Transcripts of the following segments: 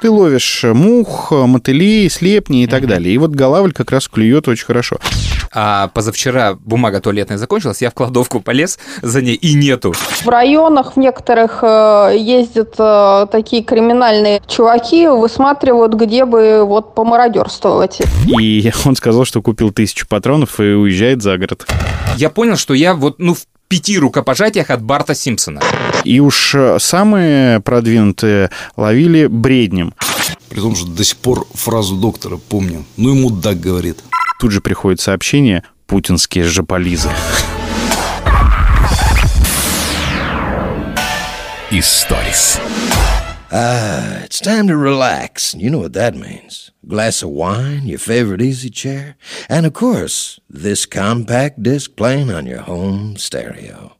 Ты ловишь мух, мотылей, слепни и так далее. И вот голавль как раз клюет очень хорошо. А позавчера бумага туалетная закончилась, я в кладовку полез за ней, и нету. В районах в некоторых э, ездят э, такие криминальные чуваки, высматривают, где бы вот помародерствовать. И он сказал, что купил тысячу патронов и уезжает за город. Я понял, что я вот, ну, в пяти рукопожатиях от Барта Симпсона. И уж э, самые продвинутые ловили бреднем. При том, что до сих пор фразу доктора помню. Ну и мудак говорит. Тут же приходит сообщение «Путинские жополизы». Историс. Ah, it's time to relax. You know what that means. Glass of wine, your favorite easy chair, and of course, this compact disc playing on your home stereo.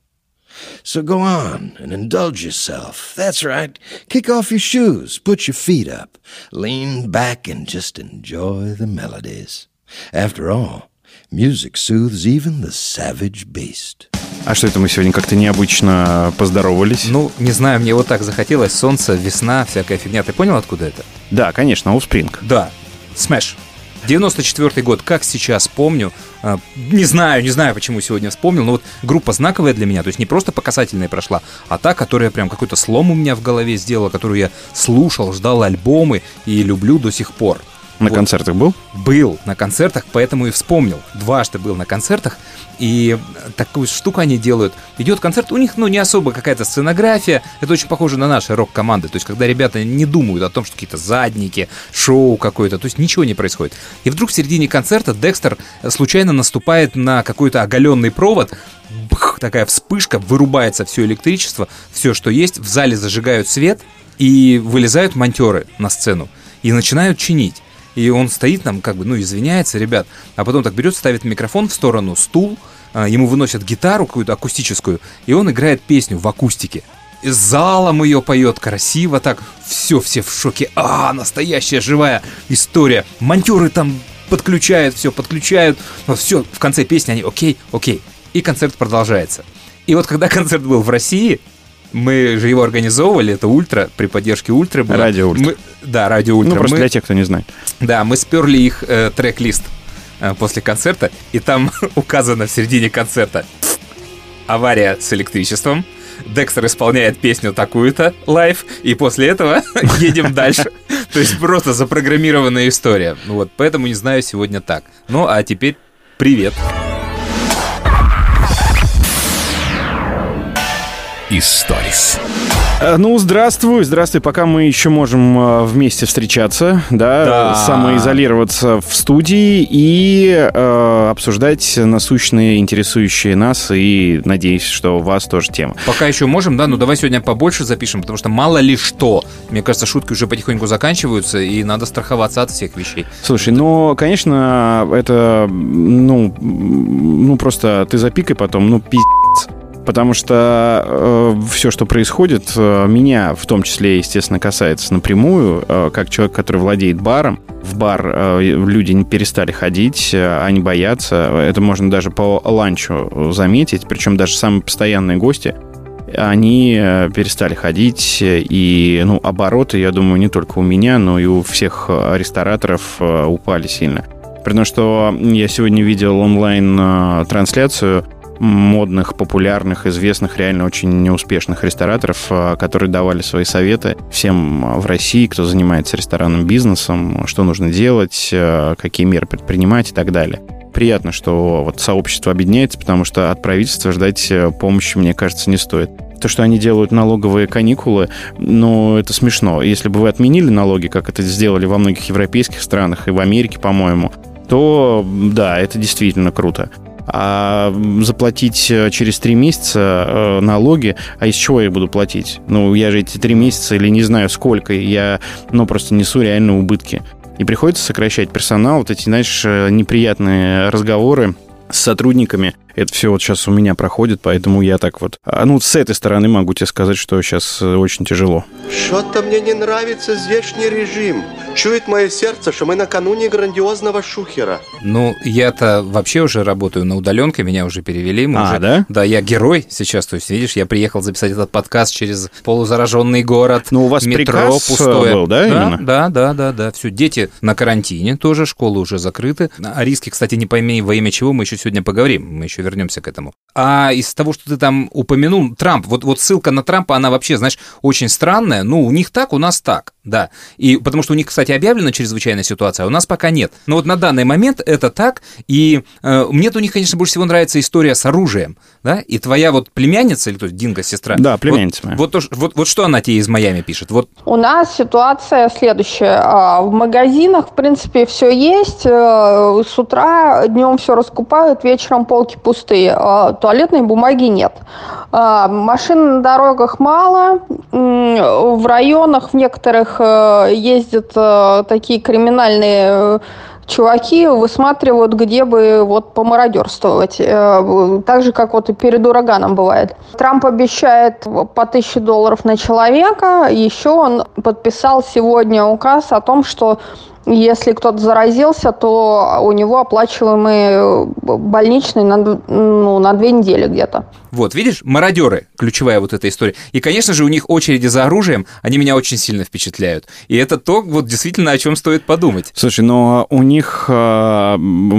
So go on and indulge yourself. That's right. Kick off your shoes, put your feet up, lean back, and just enjoy the melodies. After all, music soothes even the savage beast. А что это мы сегодня как-то необычно поздоровались? Ну, не знаю, мне вот так захотелось. Солнце, весна, всякая фигня. Ты понял, откуда это? Да, конечно, Offspring. Да, Smash. 94 год, как сейчас помню. А, Не знаю, не знаю, почему сегодня вспомнил, но вот группа знаковая для меня, то есть не просто по касательной прошла, а та, которая прям какой-то слом у меня в голове сделала, которую я слушал, ждал альбомы и люблю до сих пор. На Вот. концертах был? Был на концертах, поэтому и вспомнил. Дважды был на концертах, и такую штуку они делают. Идет концерт, у них, ну, не особо какая-то сценография, это очень похоже на наши рок-команды, то есть когда ребята не думают о том, что какие-то задники, шоу какое-то, то есть ничего не происходит. И вдруг в середине концерта Декстер случайно наступает на какой-то оголенный провод, бх, такая вспышка, вырубается все электричество, все, что есть, в зале зажигают свет, и вылезают монтеры на сцену и начинают чинить. И он стоит там, как бы, ну, извиняется, ребят, а потом так берет, ставит микрофон в сторону, стул, а, ему выносят гитару какую-то акустическую, и он играет песню в акустике. И залом ее поет красиво так, все, все в шоке, а, настоящая живая история. Монтеры там подключают, все, подключают, все, в конце песни они, окей, окей, и концерт продолжается. И вот когда концерт был в России, мы же его организовывали, это Ультра, при поддержке Ультра было. Радио Ультра. Мы- да, Радио Ультра. Ну, просто Мы- для тех, кто не знает. да, мы сперли их э, трек-лист э, после концерта, и там указано в середине концерта авария с электричеством. Декстер исполняет песню такую-то live, и после этого едем дальше. То есть просто запрограммированная история. Вот, поэтому не знаю сегодня так. Ну, а теперь привет. Историс. Э, Ну, здравствуй, здравствуй. Пока мы еще можем э, вместе встречаться, да, Да. самоизолироваться в студии и э, обсуждать насущные, интересующие нас и надеюсь, что вас тоже темы. Пока еще можем, да, ну давай сегодня побольше запишем, потому что мало ли что. Мне кажется, шутки уже потихоньку заканчиваются, и надо страховаться от всех вещей. Слушай, ну, конечно, это, ну, ну просто ты запикай потом, ну, пиздец. Потому что все, что происходит, э, меня в том числе, естественно, касается напрямую, э, как человек, который владеет баром. В бар э, люди не перестали ходить, э, они боятся. Это можно даже по ланчу заметить. Причем даже самые постоянные гости они э, перестали ходить, э, и ну, обороты, я думаю, не только у меня, но и у всех э, рестораторов э, упали сильно. При том, что я сегодня видел онлайн-трансляцию модных, популярных, известных, реально очень неуспешных рестораторов, э, которые давали свои советы всем э, в России, кто занимается ресторанным бизнесом, что нужно делать, э, какие меры предпринимать и так далее приятно, что вот сообщество объединяется, потому что от правительства ждать помощи, мне кажется, не стоит. То, что они делают налоговые каникулы, ну, это смешно. Если бы вы отменили налоги, как это сделали во многих европейских странах и в Америке, по-моему, то да, это действительно круто. А заплатить э, через три месяца э, налоги, а из чего я буду платить? Ну, я же эти три месяца или не знаю сколько, я, ну, просто несу реально убытки. И приходится сокращать персонал, вот эти, знаешь, э, неприятные разговоры с сотрудниками. Это все вот сейчас у меня проходит, поэтому я так вот... а, Ну, с этой стороны могу тебе сказать, что сейчас очень тяжело. Что-то мне не нравится здешний режим. Чует мое сердце, что мы накануне грандиозного шухера. Ну, я-то вообще уже работаю на удаленке, меня уже перевели. Мы А, уже- да? Да, я герой сейчас. То есть, видишь, я приехал записать этот подкаст через полузараженный город. Ну, у вас метро приказ, э, пустое. был, да, да, именно? да, да, да, да. Все, дети на карантине тоже, школы уже закрыты. О риске, кстати, не пойми во имя чего, мы еще сегодня поговорим, мы еще вернемся к этому. А из того, что ты там упомянул, Трамп, вот, вот ссылка на Трампа, она вообще, знаешь, очень странная. Ну, у них так, у нас так, да. И потому что у них, кстати, объявлена чрезвычайная ситуация, а у нас пока нет. Но вот на данный момент это так, и э, мне-то у них, конечно, больше всего нравится история с оружием, да, и твоя вот племянница, или кто, Динго, сестра. Да, вот- племянница моя. Вот, то, ш- вот, вот что она тебе из Майами пишет? Вот У нас ситуация следующая. А, В магазинах, в принципе, все есть. Э, С утра, днем все раскупают, вечером полки пустые. А Туалетной бумаги нет. А, Машин на дорогах мало. В районах в некоторых э, ездят э, такие криминальные э, чуваки высматривают, где бы вот помародерствовать. Так же, как вот и перед ураганом бывает. Трамп обещает по тысяче долларов на человека. Еще он подписал сегодня указ о том, что если кто-то заразился, то у него оплачиваемый э, больничный на, ну, на две недели где-то. Вот, видишь, мародеры, ключевая вот эта история. И, конечно же, у них очереди за оружием, они меня очень сильно впечатляют. И это то, вот действительно, о чем стоит подумать. Слушай, но у них, а,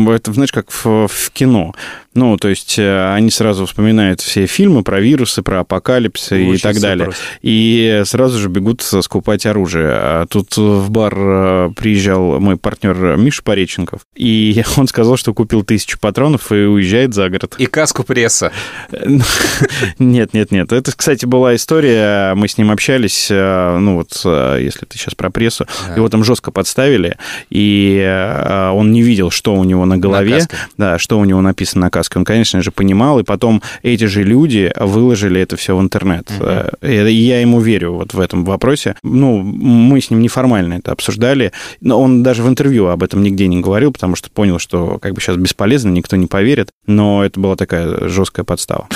это, знаешь, как в, в кино. Ну, то есть э, они сразу вспоминают все фильмы про вирусы, про апокалипсы и Очень так всё далее. просто. И сразу же бегут скупать оружие. А Тут в бар э, приезжал мой партнер Миша Пореченков, и он сказал, что купил тысячу патронов и уезжает за город. И каску пресса. Нет, нет, нет. Это, кстати, была история. Мы с ним общались. э, Ну вот, э, если ты сейчас про прессу, его там жестко подставили, и э, он не видел, что у него на голове, да, что у него написано на каске. Он, конечно же, понимал, и потом эти же люди выложили это все в интернет. Э, И я ему верю вот в этом вопросе. Ну, мы с ним неформально это обсуждали, но он даже в интервью об этом нигде не говорил, потому что понял, что как бы сейчас бесполезно, никто не поверит. Но это была такая жесткая подстава.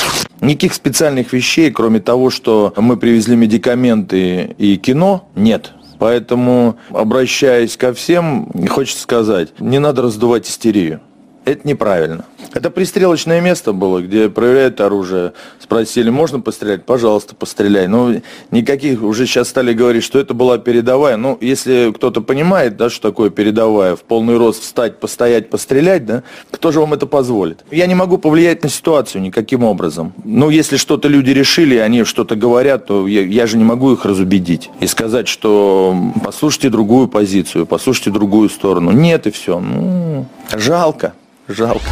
Никаких специальных вещей, кроме того, что мы привезли медикаменты и кино, нет. Поэтому, обращаясь ко всем, хочется сказать, не надо раздувать истерию. Это неправильно. Это пристрелочное место было, где проверяют оружие. Спросили, можно пострелять? Пожалуйста, постреляй. Ну, никаких, уже сейчас стали говорить, что это была передовая. Ну, если кто-то понимает, да, что такое передовая, в полный рост встать, постоять, пострелять, да, кто же вам это позволит? Я не могу повлиять на ситуацию никаким образом. Ну, если что-то люди решили, они что-то говорят, то я, я же не могу их разубедить и сказать, что послушайте другую позицию, послушайте другую сторону. Нет, и все. Ну, жалко, жалко.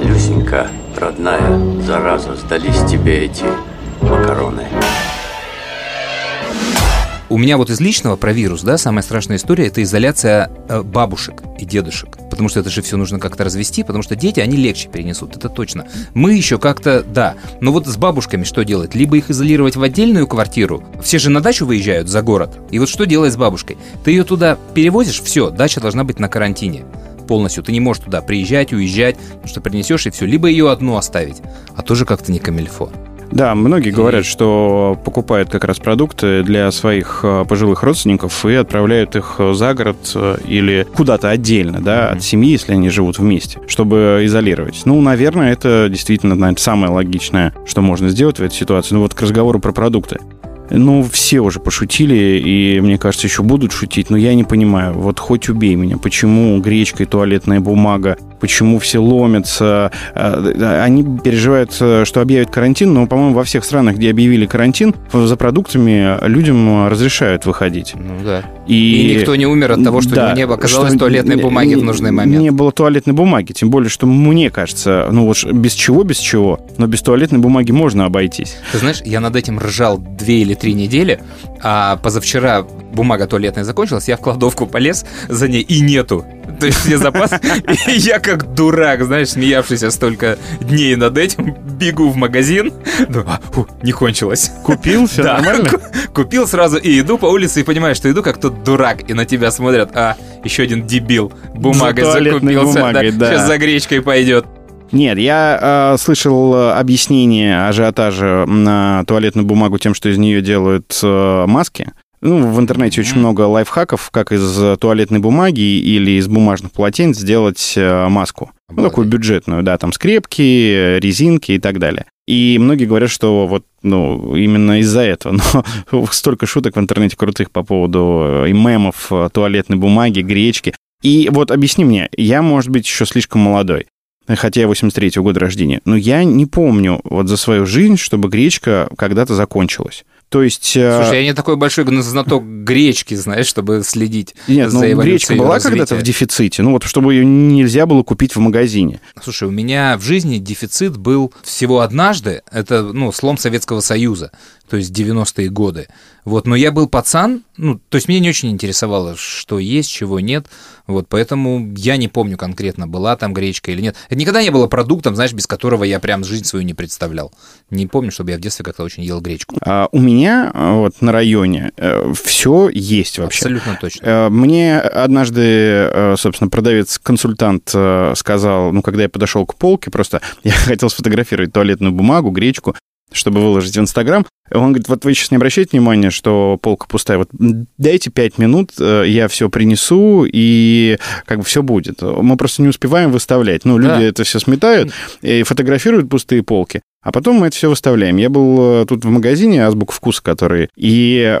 Люсенька, родная, зараза, сдались тебе эти макароны. У меня вот из личного про вирус, да, самая страшная история – это изоляция э, бабушек и дедушек. Потому что это же все нужно как-то развести, потому что дети, они легче перенесут, это точно. Мы еще как-то, да. Но вот с бабушками что делать? Либо их изолировать в отдельную квартиру, все же на дачу выезжают за город. И вот что делать с бабушкой? Ты ее туда перевозишь, все, дача должна быть на карантине полностью. Ты не можешь туда приезжать, уезжать, что принесешь и все. Либо ее одну оставить, а тоже как-то не камильфо. Да, многие говорят, что покупают как раз продукты для своих э, пожилых родственников и отправляют их за город э, или куда-то отдельно, да, от семьи, если они живут вместе, чтобы изолировать. Ну, наверное, это действительно, наверное, самое логичное, что можно сделать в этой ситуации. Ну, вот к разговору про продукты. Ну, все уже пошутили, и, мне кажется, еще будут шутить, но я не понимаю, вот хоть убей меня, почему гречка и туалетная бумага, почему все ломятся, Э, они переживают, э, что объявят карантин, но, по-моему, во всех странах, где объявили карантин, за продуктами людям разрешают выходить. Ну да. И, И никто не умер от того, что у него не оказалось что туалетной не- бумаги в не- нужный момент. Не было туалетной бумаги, тем более, что мне кажется, ну вот без чего, без чего, но без туалетной бумаги можно обойтись. Ты знаешь, я над этим ржал две или три недели, а позавчера бумага туалетная закончилась, я в кладовку полез за ней, и нету. То есть все запасы. И я как дурак, знаешь, смеявшийся столько дней над этим, бегу в магазин. Ну, а, фу, не кончилось. Купил, все Да, нормально? ку- Купил сразу и иду по улице и понимаю, что иду как тот дурак, и на тебя смотрят, а, еще один дебил, бумагой За закупился, бумагой, да. сейчас за гречкой пойдет. Нет, я э, слышал объяснение ажиотажа на туалетную бумагу тем, что из нее делают э, маски. Ну, в интернете очень много лайфхаков, как из туалетной бумаги или из бумажных полотенец сделать э, маску. Ну, такую бюджетную, да, там скрепки, резинки и так далее. И многие говорят, что вот, ну, именно из-за этого. Но столько шуток в интернете крутых по поводу э, и мемов э, туалетной бумаги, гречки. И вот объясни мне, я, может быть, еще слишком молодой хотя я 83-го года рождения, но я не помню вот за свою жизнь, чтобы гречка когда-то закончилась. То есть... э, Слушай, я не такой большой знаток гречки, знаешь, чтобы следить Нет, за ну, гречка была когда-то в дефиците, ну вот чтобы ее нельзя было купить в магазине. Слушай, у меня в жизни дефицит был всего однажды. Это, ну, слом Советского Союза, то есть 90-е годы. Вот, но я был пацан, ну, то есть меня не очень интересовало, что есть, чего нет. Вот, поэтому я не помню конкретно, была там гречка или нет. Это никогда не было продуктом, знаешь, без которого я прям жизнь свою не представлял. Не помню, чтобы я в детстве как-то очень ел гречку. А у меня э, вот на районе все есть вообще. Абсолютно точно. Э, Мне однажды, э, собственно, продавец-консультант э, сказал, ну, когда я подошел к полке, просто я хотел сфотографировать туалетную бумагу, гречку, чтобы выложить в Инстаграм. Он говорит, вот вы сейчас не обращайте внимания, что полка пустая. Вот дайте пять минут, э, я все принесу, и как бы все будет. Мы просто не успеваем выставлять. Ну, люди Да. это все сметают и фотографируют пустые полки. А потом мы это все выставляем. Я был э, тут в магазине «Азбук вкуса», который... И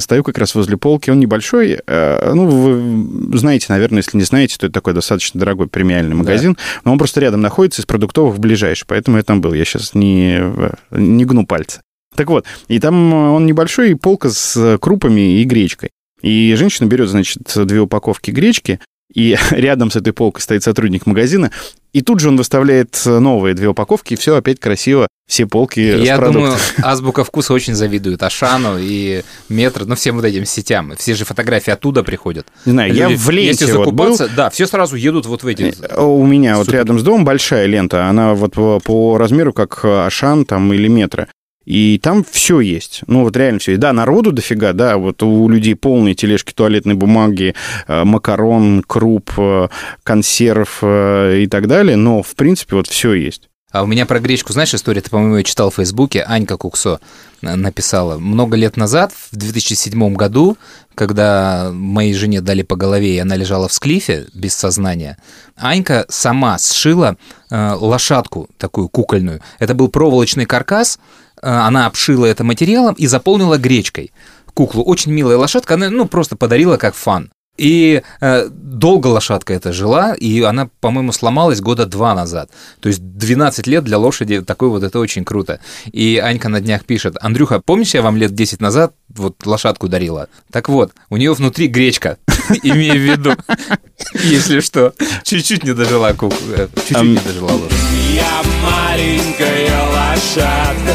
стою как раз возле полки. Он небольшой. э, Ну, вы знаете, наверное, если не знаете, то это такой достаточно дорогой премиальный магазин. Но он просто рядом находится, из продуктовых ближайший. Поэтому я там был. Я сейчас не, э, не гну пальцы. Так вот, и там он небольшой, и полка с крупами и гречкой. И женщина берет, значит, две упаковки гречки, и рядом с этой полкой стоит сотрудник магазина, и тут же он выставляет новые две упаковки, и все опять красиво, все полки Я с думаю. Азбука вкуса очень завидует Ашану и Метро, ну, всем вот этим сетям. Все же фотографии оттуда приходят. Не знаю, я Люди, в ленте Если вот был, закупаться, да, все сразу едут вот в эти... Э, У меня вот Супер. рядом с домом большая лента, она вот по, по размеру как Ашан там или метро. И там все есть. Ну, вот реально все есть. Да, народу дофига, да, вот у людей полные тележки туалетной бумаги, э, макарон, круп, э, консерв э, и так далее, но, в принципе, вот все есть. А у меня про гречку, знаешь, история, ты, по-моему, ее читал в Фейсбуке, Анька Куксо написала. Много лет назад, в 2007 году, когда моей жене дали по голове, и она лежала в склифе без сознания, Анька сама сшила э, лошадку такую кукольную. Это был проволочный каркас, она обшила это материалом и заполнила гречкой куклу. Очень милая лошадка, она, ну, просто подарила как фан. И э, долго лошадка эта жила, и она, по-моему, сломалась года два назад. То есть 12 лет для лошади такой вот это очень круто. И Анька на днях пишет, Андрюха, помнишь, я вам лет 10 назад вот лошадку дарила? Так вот, у нее внутри гречка, имея в виду, если что. Чуть-чуть не дожила куклу, э, чуть-чуть не дожила лошадь. Я маленькая лошадка,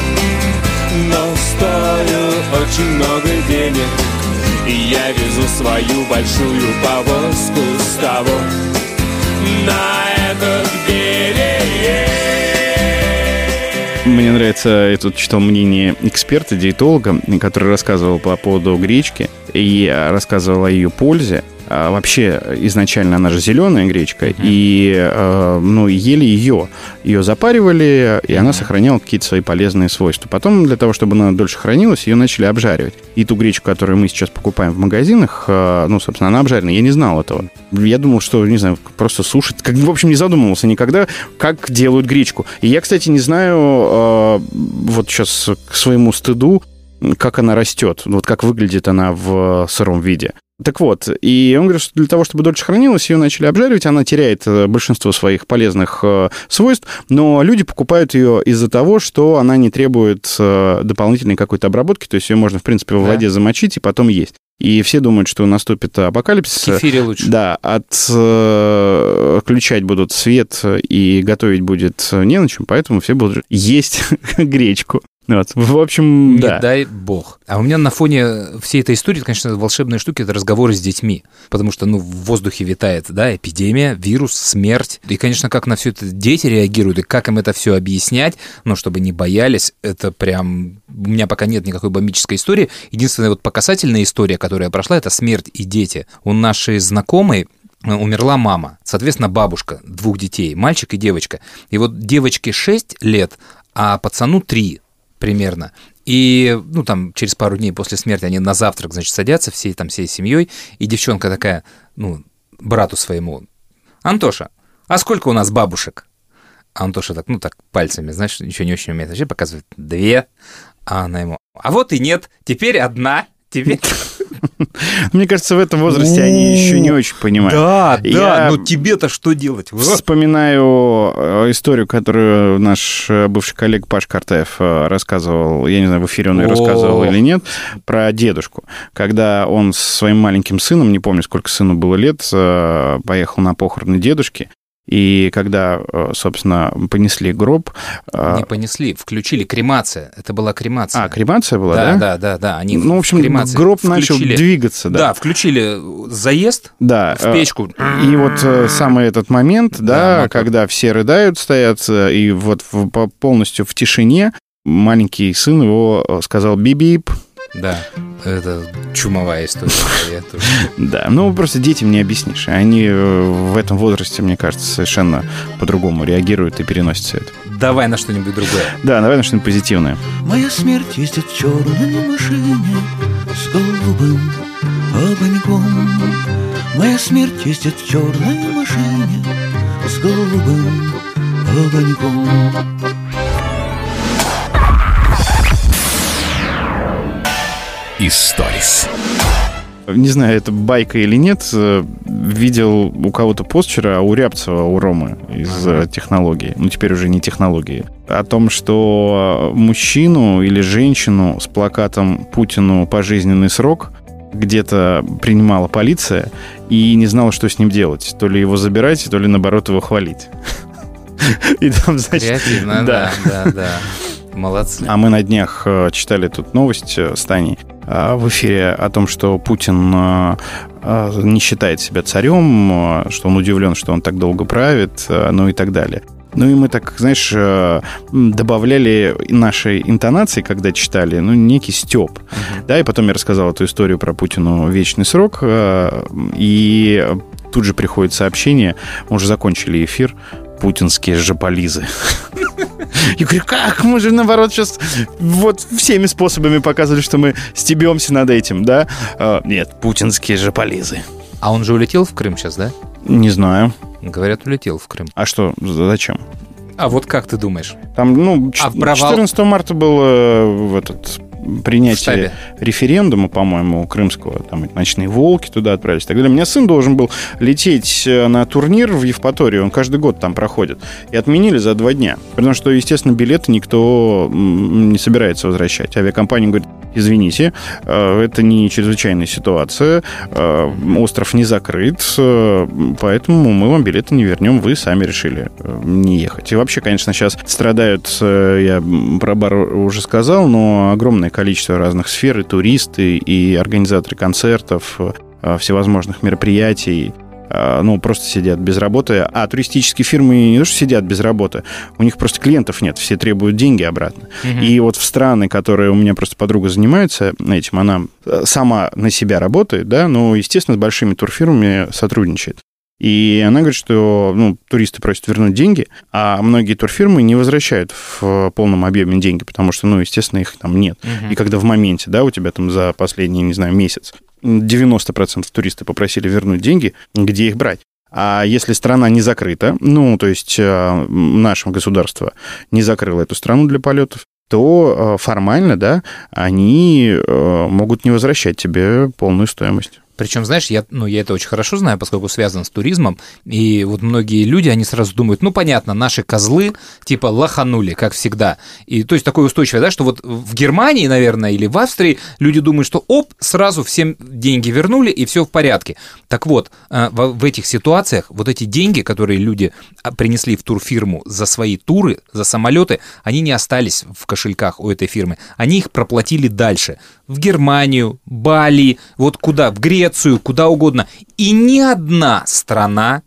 очень много денег. И я везу свою большую повозку с того на этот берег. Мне нравится, я тут читал мнение эксперта, диетолога, который рассказывал по поводу гречки и рассказывал о ее пользе. А вообще, изначально она же зеленая гречка, и э, ну, ели ее. Ее запаривали, и она сохраняла какие-то свои полезные свойства. Потом, для того, чтобы она дольше хранилась, ее начали обжаривать. И ту гречку, которую мы сейчас покупаем в магазинах, э, ну, собственно, она обжарена. Я не знал этого. Я думал, что, не знаю, просто сушат. Как, в общем, не задумывался никогда, как делают гречку. И я, кстати, не знаю, э, вот сейчас к своему стыду, как она растет, вот как выглядит она в сыром виде. Так вот, и он говорит, что для того, чтобы дольше хранилась, ее начали обжаривать, она теряет э, большинство своих полезных э, свойств, но люди покупают ее из-за того, что она не требует э, дополнительной какой-то обработки, то есть ее можно, в принципе, в Да. воде замочить и потом есть. И все думают, что наступит апокалипсис. В кефире лучше. Да, отключать будут свет и готовить будет не на чем, поэтому все будут есть гречку. Вот. В общем, Не да. дай бог. А у меня на фоне всей этой истории, конечно, волшебные штуки это разговоры с детьми. Потому что, ну, в воздухе витает, да, эпидемия, вирус, смерть. И, конечно, как на все это дети реагируют, и как им это все объяснять, ну, чтобы не боялись, это прям... У меня пока нет никакой бомбической истории. Единственная вот показательная история, которая прошла, это смерть и дети. У нашей знакомой э, умерла мама, соответственно, бабушка двух детей, мальчик и девочка. И вот девочке 6 лет, а пацану 3 примерно. И, ну, там, через пару дней после смерти они на завтрак, значит, садятся всей, там, всей семьей, и девчонка такая, ну, брату своему, Антоша, а сколько у нас бабушек? А Антоша так, ну, так, пальцами, знаешь, ничего не очень умеет, вообще показывает две, а она ему, а вот и нет, теперь одна, теперь... Мне кажется, в этом возрасте они еще не очень понимают. Да, да, ну тебе-то что делать? Вспоминаю э, историю, которую наш э, бывший коллега Паш Картаев э, рассказывал, я не знаю, в эфире он ее рассказывал или нет, про дедушку. Когда он с своим маленьким сыном, не помню, сколько сыну было лет, поехал на похороны дедушки, и когда, э, собственно, понесли гроб... э, Не понесли, включили кремация. Это была кремация. А, кремация была, да? да? Да, да, да. Они Ну, в общем, кремации гроб начал включили- двигаться, да. Да, включили заезд Да. в э, печку. И вот самый этот момент, Да, да, когда все рыдают, стоят, и вот полностью в тишине маленький сын его сказал «бип-бип». Да, это чумовая история. Я тоже- Да, ну просто детям не объяснишь. Они э, в этом возрасте, мне кажется, совершенно по-другому реагируют и переносят все это. Давай на что-нибудь другое. Да, давай на что-нибудь позитивное. Моя смерть ездит в черной машине с голубым огоньком. Моя смерть ездит в черной машине с голубым огоньком. Историс. Не знаю, это байка или нет, э, видел у кого-то пост вчера, у Рябцева, у Ромы из э, технологии, ну теперь уже не технологии, о том, что мужчину или женщину с плакатом «Путину пожизненный срок» где-то принимала полиция и не знала, что с ним делать. То ли его забирать, то ли, наоборот, его хвалить. И там, значит, Креативно, да, да, да. Молодцы. а мы на днях э, читали тут новость э, с Таней э, в эфире о том, что Путин не считает себя царем, что он удивлен, что он так долго правит, ну и так далее. Ну и мы так, знаешь, добавляли нашей интонации, когда читали, ну, некий степ. Да, и потом я рассказал эту историю про Путину вечный срок, и тут же приходит сообщение, мы уже закончили эфир, путинские жополизы. Я говорю, как? Мы же, наоборот, сейчас вот всеми способами показывали, что мы стебемся над этим, да? А, Нет, путинские жополизы. А он же улетел в Крым сейчас, да? Не знаю. Говорят, улетел в Крым. А что, зачем? А вот как ты думаешь? Там, ну, А чет- провал? 14 марта было в этот принятие штабе. референдума, по-моему, крымского, там ночные волки туда отправились и так далее. У меня сын должен был лететь э, на турнир в Евпаторию, он каждый год там проходит, и отменили за два дня. Потому что, естественно, билеты никто не собирается возвращать. Авиакомпания говорит, извините, э, это не чрезвычайная ситуация, э, остров не закрыт, э, поэтому мы вам билеты не вернем, вы сами решили не ехать. И вообще, конечно, сейчас страдают, я про бар уже сказал, но огромное количество разных сфер, и туристы, и организаторы концертов, всевозможных мероприятий, ну, просто сидят без работы. А туристические фирмы не то, что сидят без работы, у них просто клиентов нет, все требуют деньги обратно. И вот в страны, которые у меня просто подруга занимается этим, она э, сама на себя работает, да, но, естественно, с большими турфирмами сотрудничает. И она говорит, что ну, туристы просят вернуть деньги, а многие турфирмы не возвращают в полном объеме деньги, потому что, ну, естественно, их там нет. И когда в моменте, да, у тебя там за последний, не знаю, месяц 90% туристы попросили вернуть деньги, где их брать? А если страна не закрыта, ну, то есть э, наше государство не закрыло эту страну для полетов, то э, формально, да, они э, могут не возвращать тебе полную стоимость. Причем, знаешь, я, ну, я это очень хорошо знаю, поскольку связан с туризмом, и вот многие люди, они сразу думают, ну, понятно, наши козлы, типа, лоханули, как всегда. И то есть такое устойчивое, да, что вот в Германии, наверное, или в Австрии люди думают, что оп, сразу всем деньги вернули, и все в порядке. Так вот, э, в, этих ситуациях вот эти деньги, которые люди а, принесли в турфирму за свои туры, за самолеты, они не остались в кошельках у этой фирмы, они их проплатили дальше. В Германию, Бали, вот куда, в Грецию, куда угодно. И ни одна страна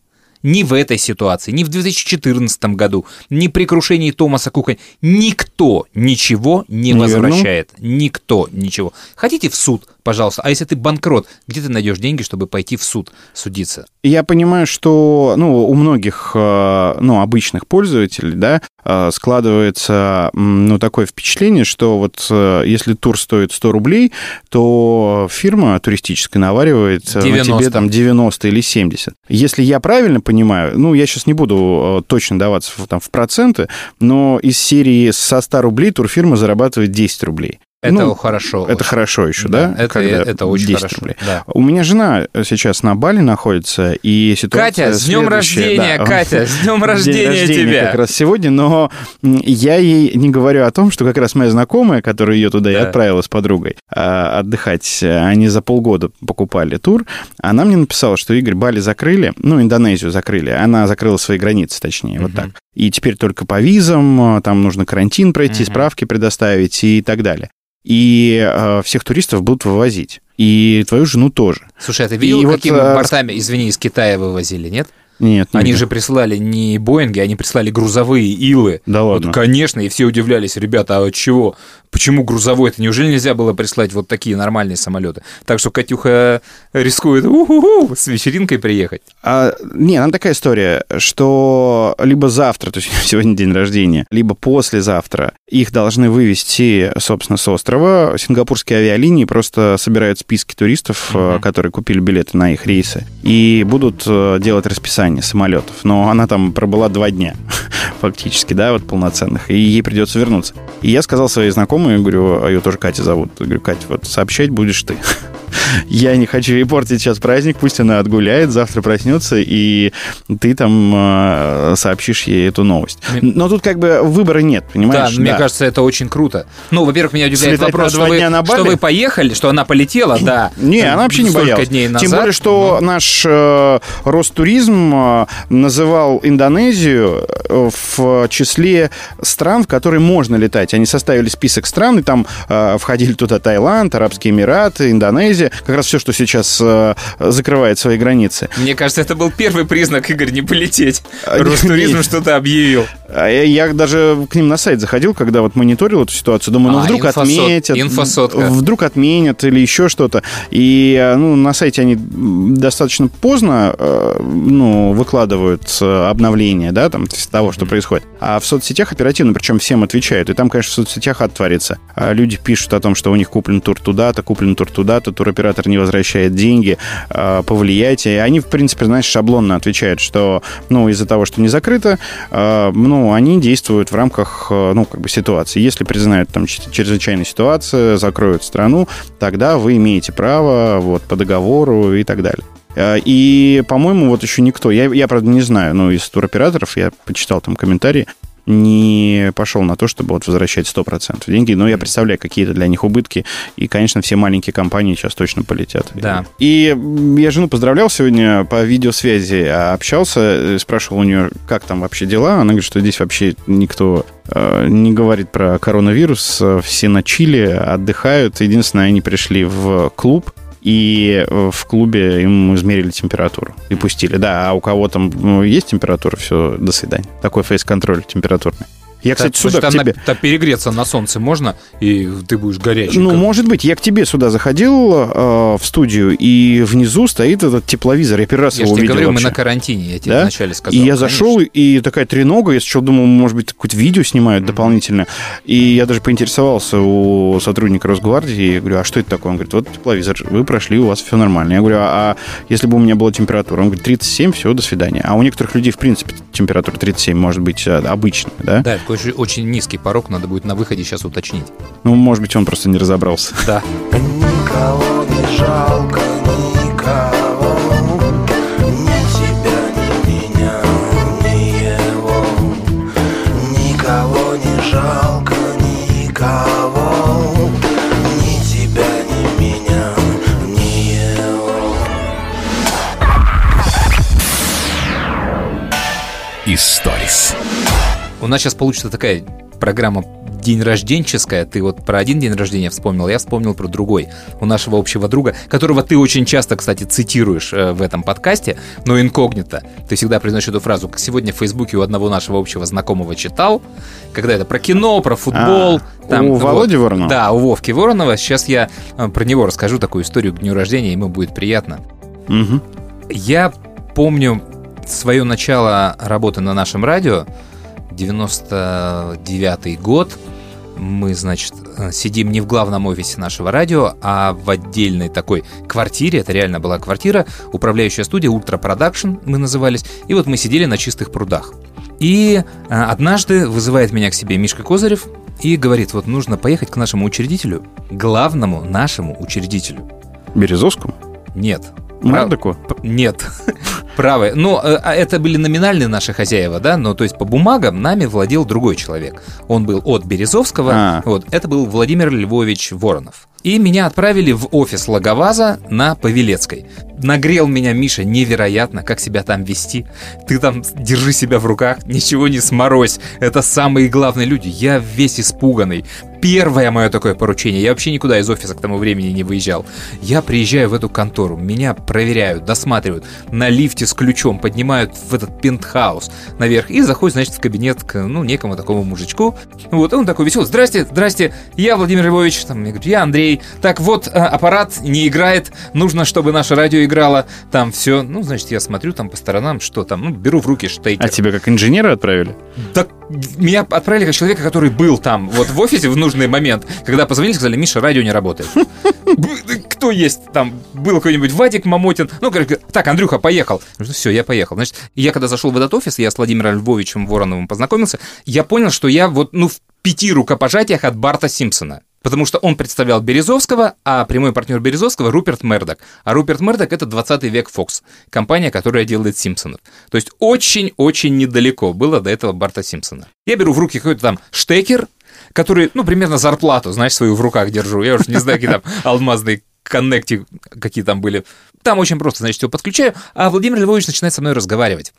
ни в этой ситуации, ни в 2014 году, ни при крушении Томаса Кука никто ничего не, Не возвращает. Никто ничего. Хотите в суд? Пожалуйста. А если ты банкрот, где ты найдешь деньги, чтобы пойти в суд судиться? Я понимаю, что ну, у многих э, ну, обычных пользователей да, э, складывается ну, такое впечатление, что вот э, если тур стоит 100 рублей, то фирма туристическая наваривает э, на 90. тебе там 90 или 70. Если я правильно понимаю, ну, я сейчас не буду э, точно даваться там, в проценты, но из серии со 100 рублей турфирма зарабатывает 10 рублей. Это Ну, хорошо. Это очень. хорошо еще, да? это, Когда это очень 10 хорошо. рублей. да. У меня жена сейчас на Бали находится, и ситуация Катя, с днем рождения, да. Катя, с днем рождения рождения тебя. как раз сегодня, но я ей не говорю о том, что как раз моя знакомая, которая ее туда и Да. отправила с подругой а, отдыхать, они за полгода покупали тур, она мне написала, что, Игорь, Бали закрыли, ну, Индонезию закрыли, она закрыла свои границы, точнее, вот так. И теперь только по визам, там нужно карантин пройти, Мгм. справки предоставить и так далее. И э, всех туристов будут вывозить. И твою жену тоже. Слушай, а ты видел, И вот, какими а, бортами, извини, из Китая вывозили, нет? Нет, не Они же прислали не Боинги, они прислали грузовые Илы. Да ладно. Вот, конечно, и все удивлялись, ребята, а чего? Почему грузовой? Это неужели нельзя было прислать вот такие нормальные самолеты? Так что Катюха рискует у-ху-ху, с вечеринкой приехать. А, не, там такая история, что либо завтра, то есть сегодня день рождения, либо послезавтра их должны вывести, собственно, с острова. Сингапурские авиалинии просто собирают списки туристов, э, которые купили билеты на их рейсы, и будут э, делать расписание самолетов. Но она там пробыла два дня, фактически, да, вот полноценных, и ей придется вернуться. И я сказал своей знакомой, говорю, а ее тоже Катя зовут, говорю, Катя, вот сообщать будешь ты. Я не хочу ей портить сейчас праздник, пусть она отгуляет, завтра проснется, и ты там э, сообщишь ей эту новость. Но тут как бы выбора нет, понимаешь? Да, мне кажется, это очень круто. Ну, во-первых, меня удивляет Слетать вопрос, что вы, что вы поехали, что она полетела, да. Не, она вообще не боялась. дней назад. Тем более, что наш э, Ростуризм э, называл Индонезию э, в числе стран, в которые можно летать. Они составили список стран, и там э, входили туда Таиланд, Арабские Эмираты, Индонезия. Как раз все, что сейчас э, закрывает свои границы. Мне кажется, это был первый признак, Игорь, не полететь. А, Ростуризм что-то объявил. А Я, даже к ним на сайт заходил, когда вот мониторил эту ситуацию. Думаю, ну А, вдруг инфосот- отметят. инфосотка. Вдруг отменят или еще что-то. И э, ну, на сайте они достаточно поздно э, ну, выкладывают э, обновления, да, там, того, что происходит. А в соцсетях оперативно, причем всем отвечают. И там, конечно, в соцсетях ад творится. А Люди пишут о том, что у них куплен тур туда-то, куплен тур туда-то, туроператор не возвращает деньги, э, повлияйте. И они, в принципе, знаешь, шаблонно отвечают, что, ну, из-за того, что не закрыто, э, ну, они действуют в рамках, э, ну, как бы ситуации. Если признают там ч- чрезвычайная ситуация, закроют страну, тогда вы имеете право вот по договору и так далее. И, по-моему, вот еще никто, я, я, правда, не знаю, но из туроператоров, я почитал там комментарии, не пошел на то, чтобы вот возвращать 100% деньги. Но я представляю, какие-то для них убытки. И, конечно, все маленькие компании сейчас точно полетят. Да. И я жену поздравлял сегодня по видеосвязи, а общался, э, спрашивал у нее, как там вообще дела. Она говорит, что здесь вообще никто э, не говорит про коронавирус. Э, Все на Чили отдыхают. Единственное, они пришли в клуб, и э, в клубе им измерили температуру и пустили. Да, а у кого там ну, есть температура, все, до свидания. Такой фейс-контроль температурный. Я, кстати, Так, сюда значит, к тебе... на- так перегреться на солнце можно, и ты будешь горячий. Ну, может быть. Я к тебе сюда заходил э, в студию, и внизу стоит этот тепловизор. Я первый раз Я его увидел говорю, мы вообще. на карантине, я тебе Да? вначале сказал. И я Конечно. зашел, и такая тренога, я сначала думал, может быть, какое-то видео снимают дополнительно. И я даже поинтересовался у сотрудника Росгвардии, я говорю, а что это такое? Он говорит, вот тепловизор, вы прошли, у вас все нормально. Я говорю, а если бы у меня была температура? Он говорит, 37, все, до свидания. А у некоторых людей, в принципе, температура 37 может быть э, обычная, да? Да, такой очень, низкий порог, надо будет на выходе сейчас уточнить. Ну, может быть, он просто не разобрался. Да. Никого не жалко, никого, ни тебя, ни меня, ни его. Никого не жалко, никого, ни тебя, ни меня, ни его. Историс. У нас сейчас получится такая программа день рожденческая. Ты вот про один день рождения вспомнил, я вспомнил про другой. У нашего общего друга, которого ты очень часто, кстати, цитируешь э, в этом подкасте, но инкогнито. Ты всегда произносишь эту фразу. Сегодня в Фейсбуке у одного нашего общего знакомого читал, когда это про кино, про футбол. А, у Володи Воронова? Да, у Вовки Воронова. Сейчас я э, про него расскажу такую историю к дню рождения, ему будет приятно. Мгм. Я помню свое начало работы на нашем радио, 99 год. Мы, значит, э, сидим не в главном офисе нашего радио, а в отдельной такой квартире. Это реально была квартира, управляющая студия Ultra Production мы назывались. И вот мы сидели на чистых прудах. И э, однажды вызывает меня к себе Мишка Козырев и говорит, вот нужно поехать к нашему учредителю, главному нашему учредителю. Березовскому? Нет. Мэрдоку? П- Нет. Правы. Ну, а это были номинальные наши хозяева, да, но то есть по бумагам нами владел другой человек. Он был от Березовского, А. вот, это был Владимир Львович Воронов. И меня отправили в офис Логоваза на Павелецкой. Нагрел меня Миша невероятно, как себя там вести. Ты там держи себя в руках, ничего не сморозь. Это самые главные люди. Я весь испуганный. Первое мое такое поручение. Я вообще никуда из офиса к тому времени не выезжал. Я приезжаю в эту контору, меня проверяют, досматривают. На лифте с ключом поднимают в этот пентхаус наверх и заходит, значит, в кабинет к, ну, некому такому мужичку. Вот, и он такой веселый. Здрасте, здрасте, я Владимир Львович. Там, я говорю, я Андрей. Так вот, э, аппарат не играет, нужно, чтобы наше радио играло. Там все, ну, значит, я смотрю там по сторонам, что там, ну, беру в руки штейкер. А тебя как инженера отправили? Так меня отправили как человека, который был там, вот в офисе в нужный момент, когда позвонили, сказали, Миша, радио не работает. Кто есть там? Был какой-нибудь Вадик Мамотин. Ну, говорит, так, Андрюха, поехал. Ну, все, я поехал. Значит, я когда зашел в этот офис, я с Владимиром Львовичем Вороновым познакомился, я понял, что я вот, ну, в пяти рукопожатиях от Барта Симпсона. Потому что он представлял Березовского, а прямой партнер Березовского Руперт Мердок. А Руперт Мердок это 20 век Fox, компания, которая делает Симпсонов. То есть очень-очень недалеко было до этого Барта Симпсона. Я беру в руки какой-то там штекер, который, ну, примерно зарплату, знаешь, свою в руках держу. Я уже не знаю, какие там алмазные коннекти, какие там были. Там очень просто, значит, его подключаю, а Владимир Львович начинает со мной разговаривать.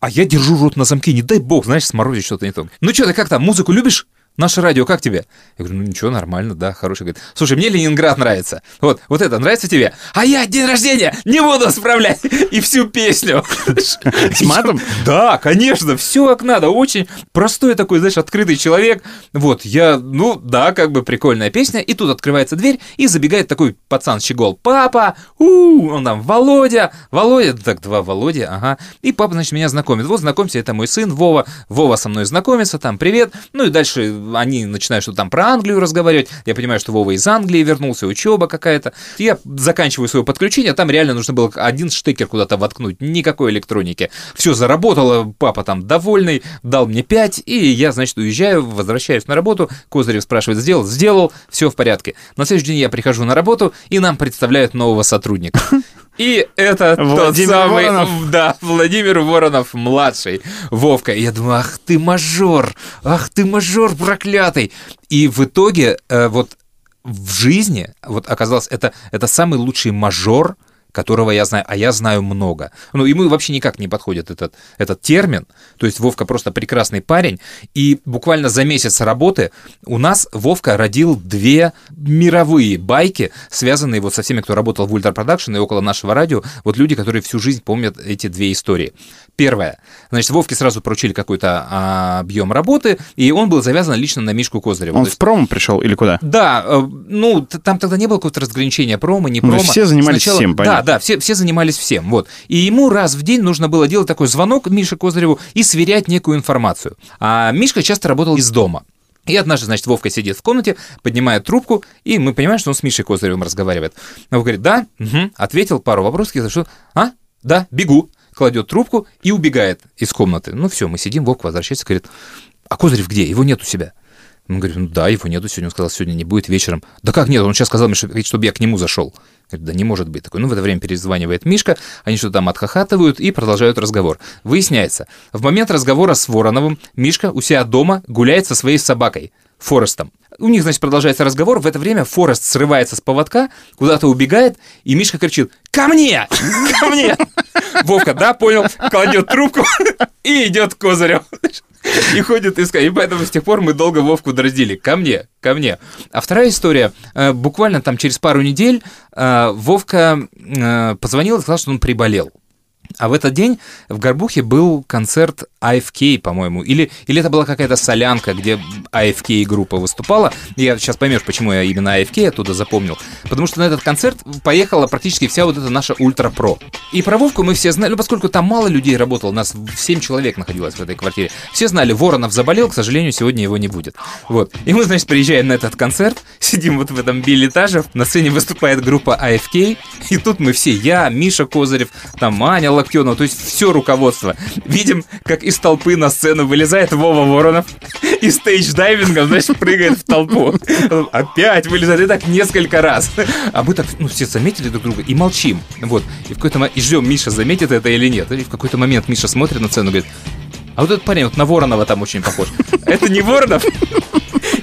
А я держу рот на замке, не дай бог, знаешь, сморозить что-то не то. Ну что, ты как там, музыку любишь? Наше радио, как тебе? Я говорю, ну ничего, нормально, да, хороший. Говорит, слушай, мне Ленинград нравится. Вот, вот это нравится тебе? А я день рождения не буду справлять. И всю песню. С матом? Да, конечно, все как надо. Очень простой такой, знаешь, открытый человек. Вот, я, ну, да, как бы прикольная песня. И тут открывается дверь, и забегает такой пацан щегол. Папа, у он там, Володя, Володя, так, два Володя, ага. И папа, значит, меня знакомит. Вот, знакомься, это мой сын Вова. Вова со мной знакомится, там, привет. Ну и дальше они начинают что-то там про Англию разговаривать. Я понимаю, что Вова из Англии вернулся, учеба какая-то. Я заканчиваю свое подключение, там реально нужно было один штекер куда-то воткнуть, никакой электроники. Все заработало, папа там довольный, дал мне 5, и я, значит, уезжаю, возвращаюсь на работу. Козырев спрашивает, сделал? Сделал, все в порядке. На следующий день я прихожу на работу, и нам представляют нового сотрудника. И это тот Владимир самый, Воронов. да, Владимир Воронов младший, Вовка. И я думаю, ах ты мажор, ах ты мажор проклятый. И в итоге э, вот в жизни вот оказалось это это самый лучший мажор, которого я знаю, а я знаю много. Ну, ему вообще никак не подходит этот, этот термин. То есть Вовка просто прекрасный парень. И буквально за месяц работы у нас Вовка родил две мировые байки, связанные вот со всеми, кто работал в Ultra Production и около нашего радио. Вот люди, которые всю жизнь помнят эти две истории. Первое. Значит, Вовке сразу поручили какой-то а, объем работы, и он был завязан лично на Мишку Козырева. Он То в промо пришел или куда? да, э, ну, там тогда не было какого-то разграничения промо, не Ну, промо. все занимались всем, Да, понятно. да, все, все занимались всем, вот. И ему раз в день нужно было делать такой звонок Мише Козыреву и сверять некую информацию. А Мишка часто работал из дома. И однажды, значит, Вовка сидит в комнате, поднимает трубку, и мы понимаем, что он с Мишей Козыревым разговаривает. Он говорит, да, мгм», ответил пару вопросов, говорю, что, а, да, бегу, кладет трубку и убегает из комнаты. Ну все, мы сидим, Вовка возвращается, говорит, а Козырев где? Его нет у себя. Мы говорим, ну да, его нету сегодня. Он сказал, сегодня не будет вечером. Да как нет? Он сейчас сказал мне, что- чтобы я к нему зашел. Говорит, да не может быть такой. Ну, в это время перезванивает Мишка, они что-то там отхохатывают и продолжают разговор. Выясняется, в момент разговора с Вороновым Мишка у себя дома гуляет со своей собакой. Форестом. У них, значит, продолжается разговор. В это время Форест срывается с поводка, куда-то убегает, и Мишка кричит «Ко мне! Ко мне!» Вовка, да, понял, кладет трубку и идет к Козырю. И ходит искать. И поэтому с тех пор мы долго Вовку дразнили. Ко мне, ко мне. А вторая история. Э, Буквально там через пару недель э, Вовка э, позвонил и сказал, что он приболел. А в этот день в Горбухе был концерт AFK, по-моему, или, или это была какая-то солянка, где AFK группа выступала. Я сейчас поймешь, почему я именно AFK оттуда запомнил. Потому что на этот концерт поехала практически вся вот эта наша Ультра Про. И про Вовку мы все знали, ну, поскольку там мало людей работало, нас 7 человек находилось в этой квартире. Все знали, Воронов заболел, к сожалению, сегодня его не будет. Вот. И мы, значит, приезжаем на этот концерт, сидим вот в этом билетаже, на сцене выступает группа AFK, и тут мы все, я, Миша Козырев, там Аня Локтенова, то есть все руководство. Видим, как из толпы на сцену вылезает Вова Воронов и стейдж-дайвингом, значит, прыгает в толпу. Опять вылезает, и так несколько раз. А мы так, ну, все заметили друг друга и молчим. Вот. И в какой-то момент, и ждем, Миша заметит это или нет. И в какой-то момент Миша смотрит на сцену и говорит, а вот этот парень вот на Воронова там очень похож. Это не Воронов?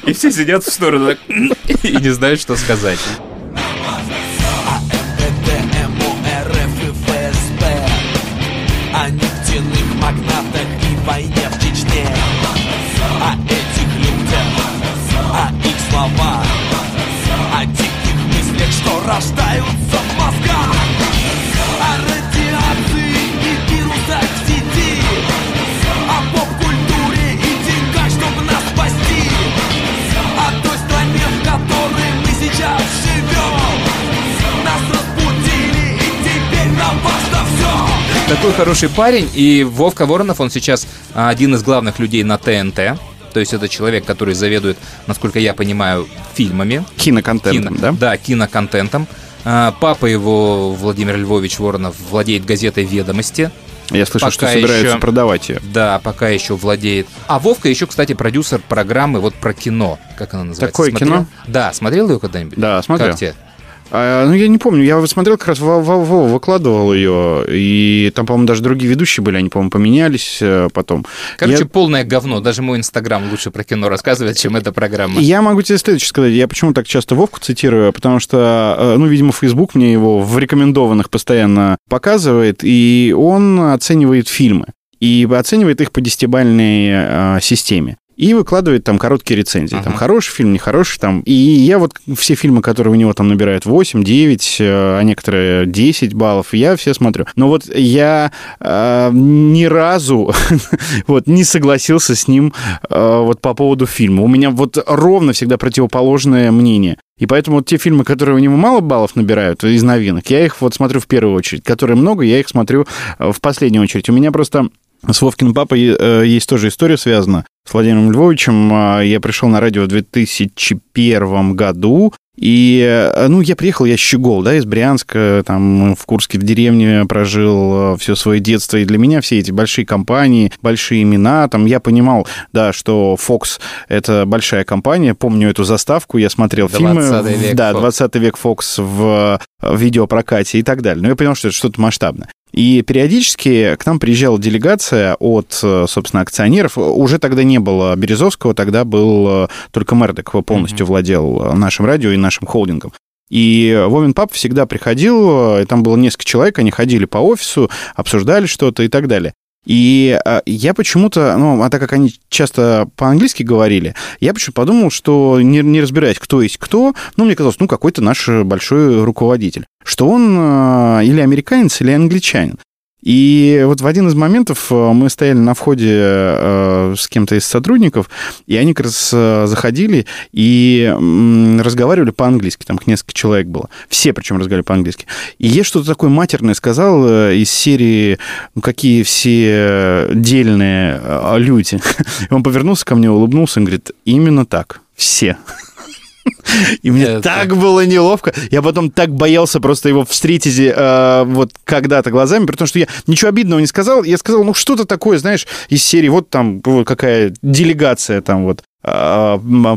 И все сидят в сторону и не знают, что сказать. Их словах О диких мыслях, что рождаются в мозгах. О радиации и вирусах в сети. О поп-культуре и деньгах, чтобы нас спасти. О той стране, в которой мы сейчас живем. Нас разбудили и теперь нам важно все Такой хороший парень, и Вовка Воронов, он сейчас а, один из главных людей на ТНТ. То есть это человек, который заведует, насколько я понимаю, фильмами. Киноконтентом, да? Да, киноконтентом. А, Папа его, Владимир Львович Воронов, владеет газетой «Ведомости». Я слышал, что собираются еще- продавать ее. Да, пока еще владеет. А Вовка еще, кстати, продюсер программы вот про кино. Как она называется? Такое Смотрел? кино? Да, смотрел ее когда-нибудь? Да, смотрел. Как тебе? А, ну, я не помню, я смотрел, как раз Вова выкладывал ее, и там, по-моему, даже другие ведущие были, они, по-моему, поменялись э, потом. Короче, Я- полное говно. Даже мой инстаграм лучше про кино рассказывает, чем эта программа. Я могу тебе следующее сказать. Я почему так часто Вовку цитирую? Потому что, э, ну, видимо, Facebook мне его в рекомендованных постоянно показывает, и он оценивает фильмы. И оценивает их по десятибальной э, системе. И выкладывает там короткие рецензии. Там хороший фильм, нехороший. Там. И я вот все фильмы, которые у него там набирают 8, 9, э, а некоторые 10 баллов, я все смотрю. Но вот я э, ни разу вот не согласился с ним э, вот по поводу фильма. У меня вот ровно всегда противоположное мнение. И поэтому вот те фильмы, которые у него мало баллов набирают из новинок, я их вот смотрю в первую очередь. Которые много, я их смотрю э, в последнюю очередь. У меня просто с Вовкиным папой э, есть тоже история связана с Владимиром Львовичем. А, Я пришел на радио в 2001 году, и, э, ну, я приехал, я щегол, да, из Брянска, там, в Курске, в деревне прожил все свое детство, и для меня все эти большие компании, большие имена, там, я понимал, да, что Fox — это большая компания, помню эту заставку, я смотрел 20 фильмы, век да, Fox. 20 век Fox в э, видеопрокате и так далее, но я понял, что это что-то масштабное. И периодически к нам приезжала делегация от, э, собственно, акционеров. Уже тогда не было Березовского, тогда был э, только Мердок полностью владел э, нашим радио и нашим холдингом. И Вовин пап всегда приходил, и там было несколько человек, они ходили по офису, обсуждали что-то и так далее. И э, я почему-то, ну, а так как они часто по-английски говорили, я почему-то подумал, что не, не разбираясь, кто есть кто, ну, мне казалось, ну, какой-то наш большой руководитель, что он э, или американец, или англичанин. И вот в один из моментов э, мы стояли на входе э, с кем-то из сотрудников, и они как раз э, заходили и разговаривали по-английски. Там несколько человек было. Все причем разговаривали по-английски. И я что-то такое матерное сказал из серии «Ну, какие все дельные люди». И он повернулся ко мне, улыбнулся и говорит, именно так, все. И мне Это- так было неловко. Я потом так боялся просто его встретить э, вот когда-то глазами, потому что я ничего обидного не сказал. Я сказал, ну что-то такое, знаешь, из серии, вот там вот какая делегация там вот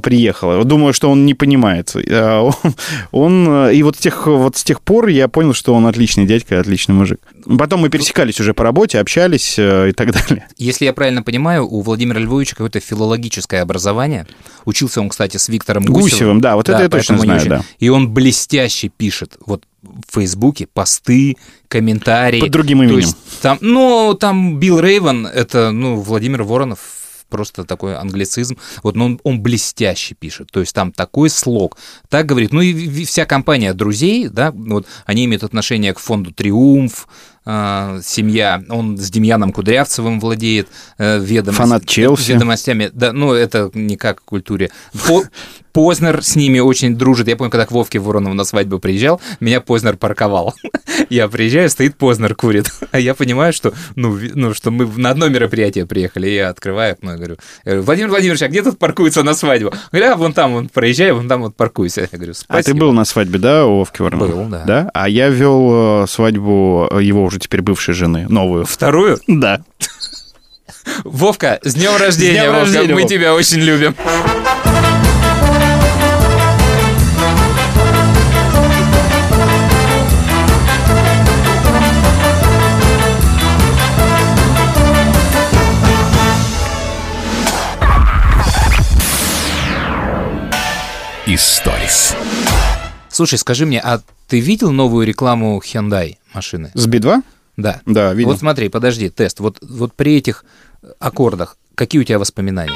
приехала. Думаю, что он не понимает. А, он- и вот с тех, вот с тех пор я понял, что он отличный дядька, отличный мужик. Потом мы пересекались уже по работе, общались э, и так далее. Если я правильно понимаю, у Владимира Львовича какое-то филологическое образование. Учился он, кстати, с Виктором Гусевым. Гусевым, да, вот это я точно знаю, да. И он блестяще пишет. Вот в Фейсбуке посты, комментарии. Под другим То именем. есть там, ну, там Билл Рейвен, это, ну, Владимир Воронов, просто такой англицизм. Вот, но он, он блестяще пишет. То есть там такой слог. Так говорит. Ну и вся компания друзей, да, вот они имеют отношение к фонду «Триумф», а, семья, он с Демьяном Кудрявцевым владеет э, ведомость- Фанат Челси. ведомостями. Да, ну это не как к культуре. По- Познер с ними очень дружит. Я помню, когда к Вовке Воронову на свадьбу приезжал, меня Познер парковал. Я приезжаю, стоит Познер, курит. А я понимаю, что, ну, ну, что мы на одно мероприятие приехали. Я открываю окно и говорю, говорю, Владимир Владимирович, а где тут паркуется на свадьбу? Говорю, а вон там, вон проезжай, вон там вот паркуйся. Я говорю, А ты спасибо. был на свадьбе, да, у Вовки Воронова? Был, да. А я вел э, свадьбу э, его уже теперь бывшей жены, новую. Вторую? Да. Вовка, с днем рождения, днем Вовка, рождения, мы Вов. тебя очень любим. Историс. Слушай, скажи мне, а ты видел новую рекламу Hyundai машины? С Би-2? Да. Да, видел. Вот смотри, подожди, тест. Вот, вот при этих аккордах какие у тебя воспоминания?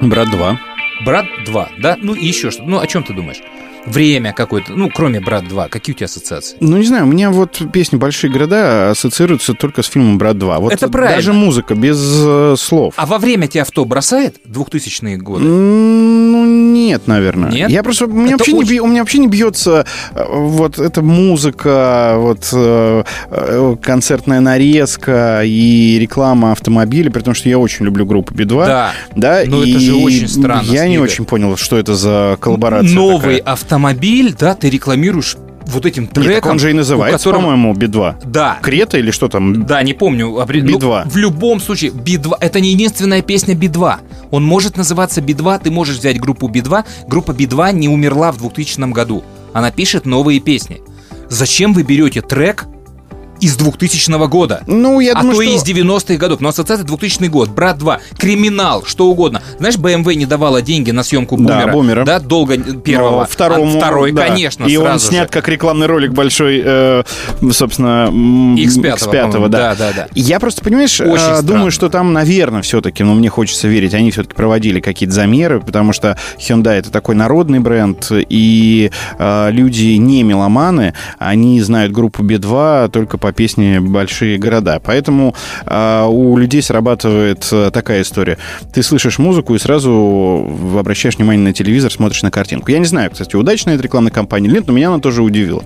Брат 2. Брат 2, да? Ну и еще что? Ну о чем ты думаешь? Время какое-то, ну кроме Брат 2, какие у тебя ассоциации? Ну, не знаю, у меня вот песни «Большие города» ассоциируются только с фильмом «Брат 2». Вот Это правильно. Даже музыка, без э, слов. А во время тебя в то бросает 2000-е годы? Ну, нет, наверное. Нет? Я просто, у меня, Это вообще не, очень- бьё- у меня вообще не бьется э, вот эта музыка, вот э, э, концертная нарезка и реклама автомобиля, при том, что я очень люблю группу Би-2. Да. Да, Но и это же очень странно, Я не очень понял, что это за коллаборация Новый такая. автомобиль, да, ты рекламируешь вот этим Нет, треком. он же и называется, которого- по-моему, Би-2. Да. Крета или что там? Да, не помню. опре- ну, Би-2. в любом случае, Би-2 это не единственная песня Би-2. Он может называться Би-2, ты можешь взять группу Би-2. Группа Би-2 не умерла в 2000 году. Она пишет новые песни. Зачем вы берете трек из 2000 года? Ну, я а думаю, то и что- из 90-х годов. Но ассоциация 2000 год, Брат 2, Криминал, что угодно. Знаешь, BMW не давала деньги на съемку Да, Бумера. «Бумера». Да, долго первого. Но второму, А второй, да. конечно, И он сразу же. снят как рекламный ролик большой, э, собственно, м, X5, X5, по-моему. да. Да, да, да. Я просто, понимаешь, Очень э, странно. думаю, что там, наверное, все-таки, ну, мне хочется верить, они все-таки проводили какие-то замеры, потому что Hyundai это такой народный бренд, и э, люди не меломаны, они знают группу B2 только по песне «Большие города». Поэтому э, у людей срабатывает э, такая история. Ты слышишь музыку и сразу обращаешь внимание на телевизор, смотришь на картинку. Я не знаю, кстати, удачная эта рекламная кампания или нет, но меня она тоже удивила.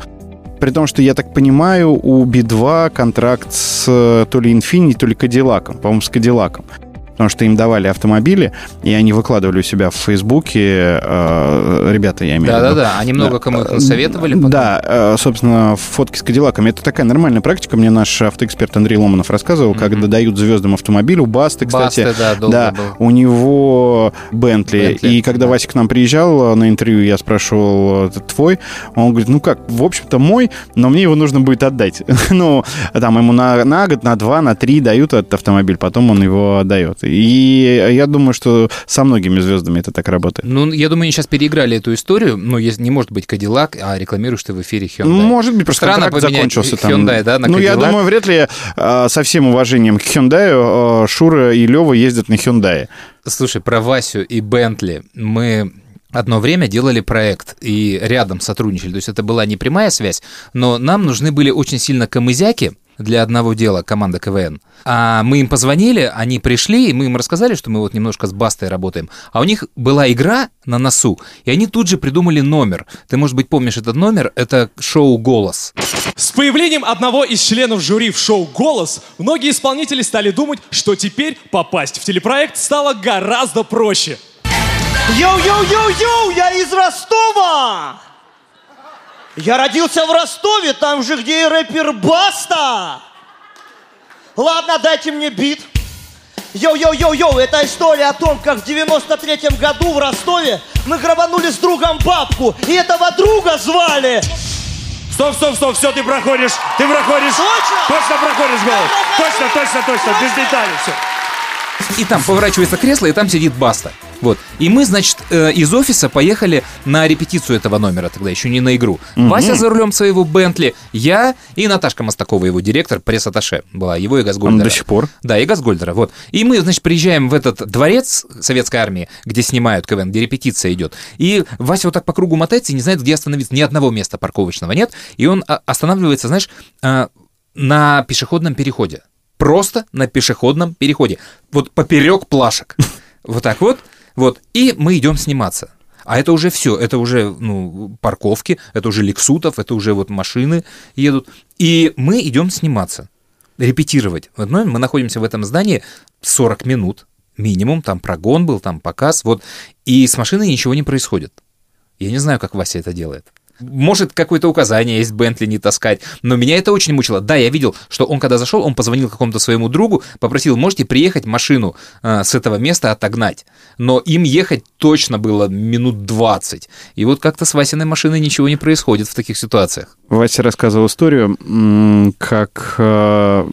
При том, что, я так понимаю, у Би-2 контракт с э, то ли Infiniti, то ли Кадиллаком, по-моему, с Кадиллаком. Потому что им давали автомобили, и они выкладывали у себя в Фейсбуке, э, ребята, я имею в виду. Да-да-да, они много кому их насоветовали потом. Да, э, собственно, фотки с Кадиллаками. Это такая нормальная практика. Мне наш автоэксперт Андрей Ломанов рассказывал, когда дают звездам автомобиль. У Басты, кстати. Басты, да, долго был. у него Бентли. Бентли, И когда Вася к нам приезжал э, на интервью, я спрашивал, это твой? Он говорит, ну как, в общем-то мой, но мне его нужно будет отдать. ну, там ему на, на год, на два, на три дают этот автомобиль, потом он его отдает. И я думаю, что со многими звездами это так работает. Ну, я думаю, они сейчас переиграли эту историю. Ну, если не может быть Кадиллак, а рекламируешь ты в эфире Hyundai. Может быть, просто Странно контракт закончился там. Hyundai, да, на Ну, я думаю, вряд ли э, со всем уважением к Hyundai э, Шура и Лева ездят на Hyundai. Слушай, про Васю и Бентли мы одно время делали проект и рядом сотрудничали. То есть это была не прямая связь, но нам нужны были очень сильно камызяки для одного дела команда КВН. А мы им позвонили, они пришли, и мы им рассказали, что мы вот немножко с Бастой работаем. А у них была игра на носу, и они тут же придумали номер. Ты, может быть, помнишь этот номер? Это шоу «Голос». С появлением одного из членов жюри в шоу «Голос» многие исполнители стали думать, что теперь попасть в телепроект стало гораздо проще. Йоу-йоу-йоу-йоу, я из Ростова! Я родился в Ростове, там же, где и рэпер Баста! Ладно, дайте мне бит. Йоу-йоу-йоу-йоу, это история о том, как в 93-м году в Ростове мы грабанули с другом бабку, и этого друга звали... Стоп, стоп, стоп, все, ты проходишь, ты проходишь. Точно? Точно проходишь голос. Точно, точно, точно, без деталей все. И там поворачивается кресло, и там сидит Баста. Вот. И мы, значит, э, из офиса поехали на репетицию этого номера, тогда еще не на игру. Мгм. Вася за рулем своего Бентли, я и Наташка Мостакова, его директор, пресс-атташе была, его и Газгольдера. До сих пор? Да, и Газгольдера, вот. И мы, значит, приезжаем в этот дворец советской армии, где снимают КВН, где репетиция идет. И Вася вот так по кругу мотается и не знает, где остановиться. Ни одного места парковочного нет. И он а, останавливается, знаешь, а, на пешеходном переходе. Просто на пешеходном переходе. Вот поперек плашек. Вот так вот. Вот. И мы идем сниматься. А это уже все, это уже ну, парковки, это уже лексутов, это уже вот машины едут. И мы идем сниматься, репетировать. Вот, ну, мы находимся в этом здании 40 минут минимум, там прогон был, там показ, вот. И с машиной ничего не происходит. Я не знаю, как Вася это делает. Может, какое-то указание есть Бентли не таскать, но меня это очень мучило. Да, я видел, что он когда зашел, он позвонил какому-то своему другу, попросил, можете приехать машину э, с этого места отогнать. Но им ехать точно было минут 20. И вот как-то с Васиной машиной ничего не происходит в таких ситуациях. Вася рассказывал историю, как э,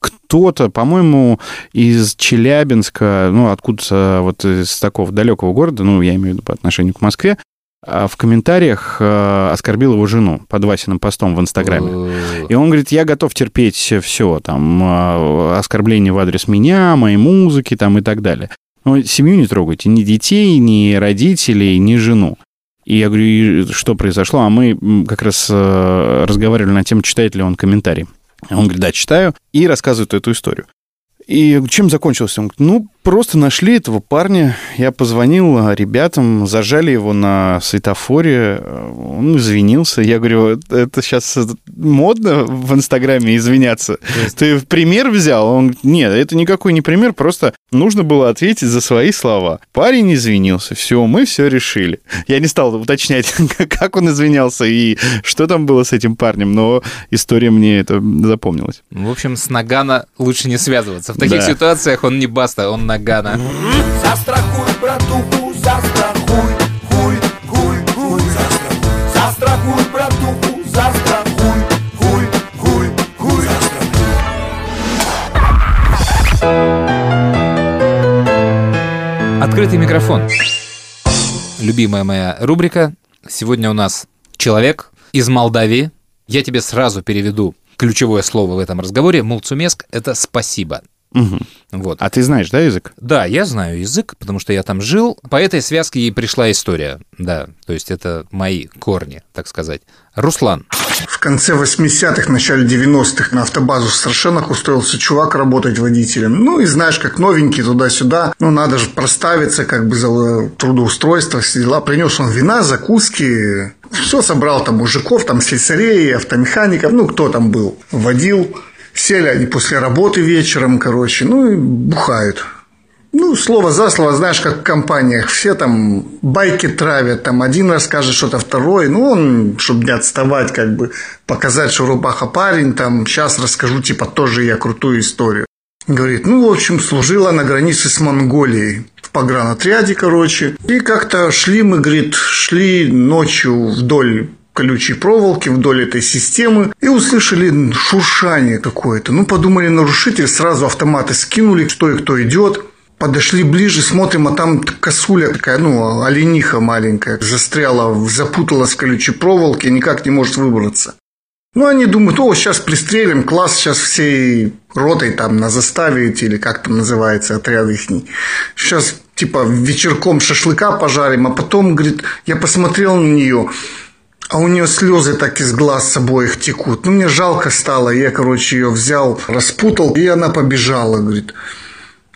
кто-то, по-моему, из Челябинска, ну, откуда-то вот из такого далекого города, ну, я имею в виду по отношению к Москве, в комментариях э, оскорбил его жену под Васиным постом в Инстаграме. И он говорит, я готов терпеть все, там, э, оскорбления в адрес меня, моей музыки, там, и так далее. Но семью не трогайте, ни детей, ни родителей, ни жену. И я говорю, «И что произошло? А мы как раз э, разговаривали на тему, читает ли он комментарий. Он говорит, да, читаю, и рассказывает эту историю. И чем закончился? Он говорит, ну, просто нашли этого парня, я позвонил ребятам, зажали его на светофоре, э, он извинился. Я говорю, это сейчас модно в Инстаграме извиняться? Ты в пример взял? Он говорит, нет, это никакой не пример, просто нужно было ответить за свои слова. Парень извинился, все, мы все решили. Я не стал уточнять, как он извинялся и что там было с этим парнем, но история мне это запомнилась. В общем, с Нагана лучше не связываться. В таких Да. ситуациях он не Баста, он Нагана. Застрахуй, братуху, застрахуй, хуй, хуй, хуй, застрахуй. Застрахуй, братуху, застрахуй, хуй, хуй, хуй, застрахуй. Открытый микрофон. Любимая моя рубрика. Сегодня у нас человек из Молдавии. Я тебе сразу переведу ключевое слово в этом разговоре. Мулцумеск — это спасибо. Мгм. Вот. А ты знаешь, да, язык? Да, я знаю язык, потому что я там жил. По этой связке и пришла история. Да, то есть это мои корни, так сказать. Руслан. В конце 80-х, начале 90-х на автобазу в Страшенах устроился чувак работать водителем. Ну и знаешь, как новенький туда-сюда. Ну надо же проставиться, как бы за трудоустройство, все дела. Принес он вина, закуски. Все собрал там мужиков, там слесарей, автомехаников, ну кто там был. Водил. Сели они после работы вечером, короче, ну и бухают. Ну, слово за слово, знаешь, как в компаниях. Все там байки травят, там один расскажет что-то, второй. Ну, он, чтобы не отставать, как бы показать, что рубаха парень, там, сейчас расскажу, типа, тоже я крутую историю. Говорит, ну, в общем, служила на границе с Монголией. В погранотряде, короче. И как-то шли мы, говорит, шли ночью вдоль колючей проволоки вдоль этой системы и услышали шуршание какое-то. Ну, подумали нарушитель, сразу автоматы скинули, что и кто идет. Подошли ближе, смотрим, а там косуля такая, ну, олениха маленькая, застряла, запуталась в колючей проволоке, никак не может выбраться. Ну, они думают, о, сейчас пристрелим, класс, сейчас всей ротой там на заставе или как там называется, отряд их. Сейчас, типа, вечерком шашлыка пожарим, а потом, говорит, я посмотрел на нее, а у нее слезы так из глаз с обоих текут. Ну, мне жалко стало, я, короче, ее взял, распутал, и она побежала, говорит.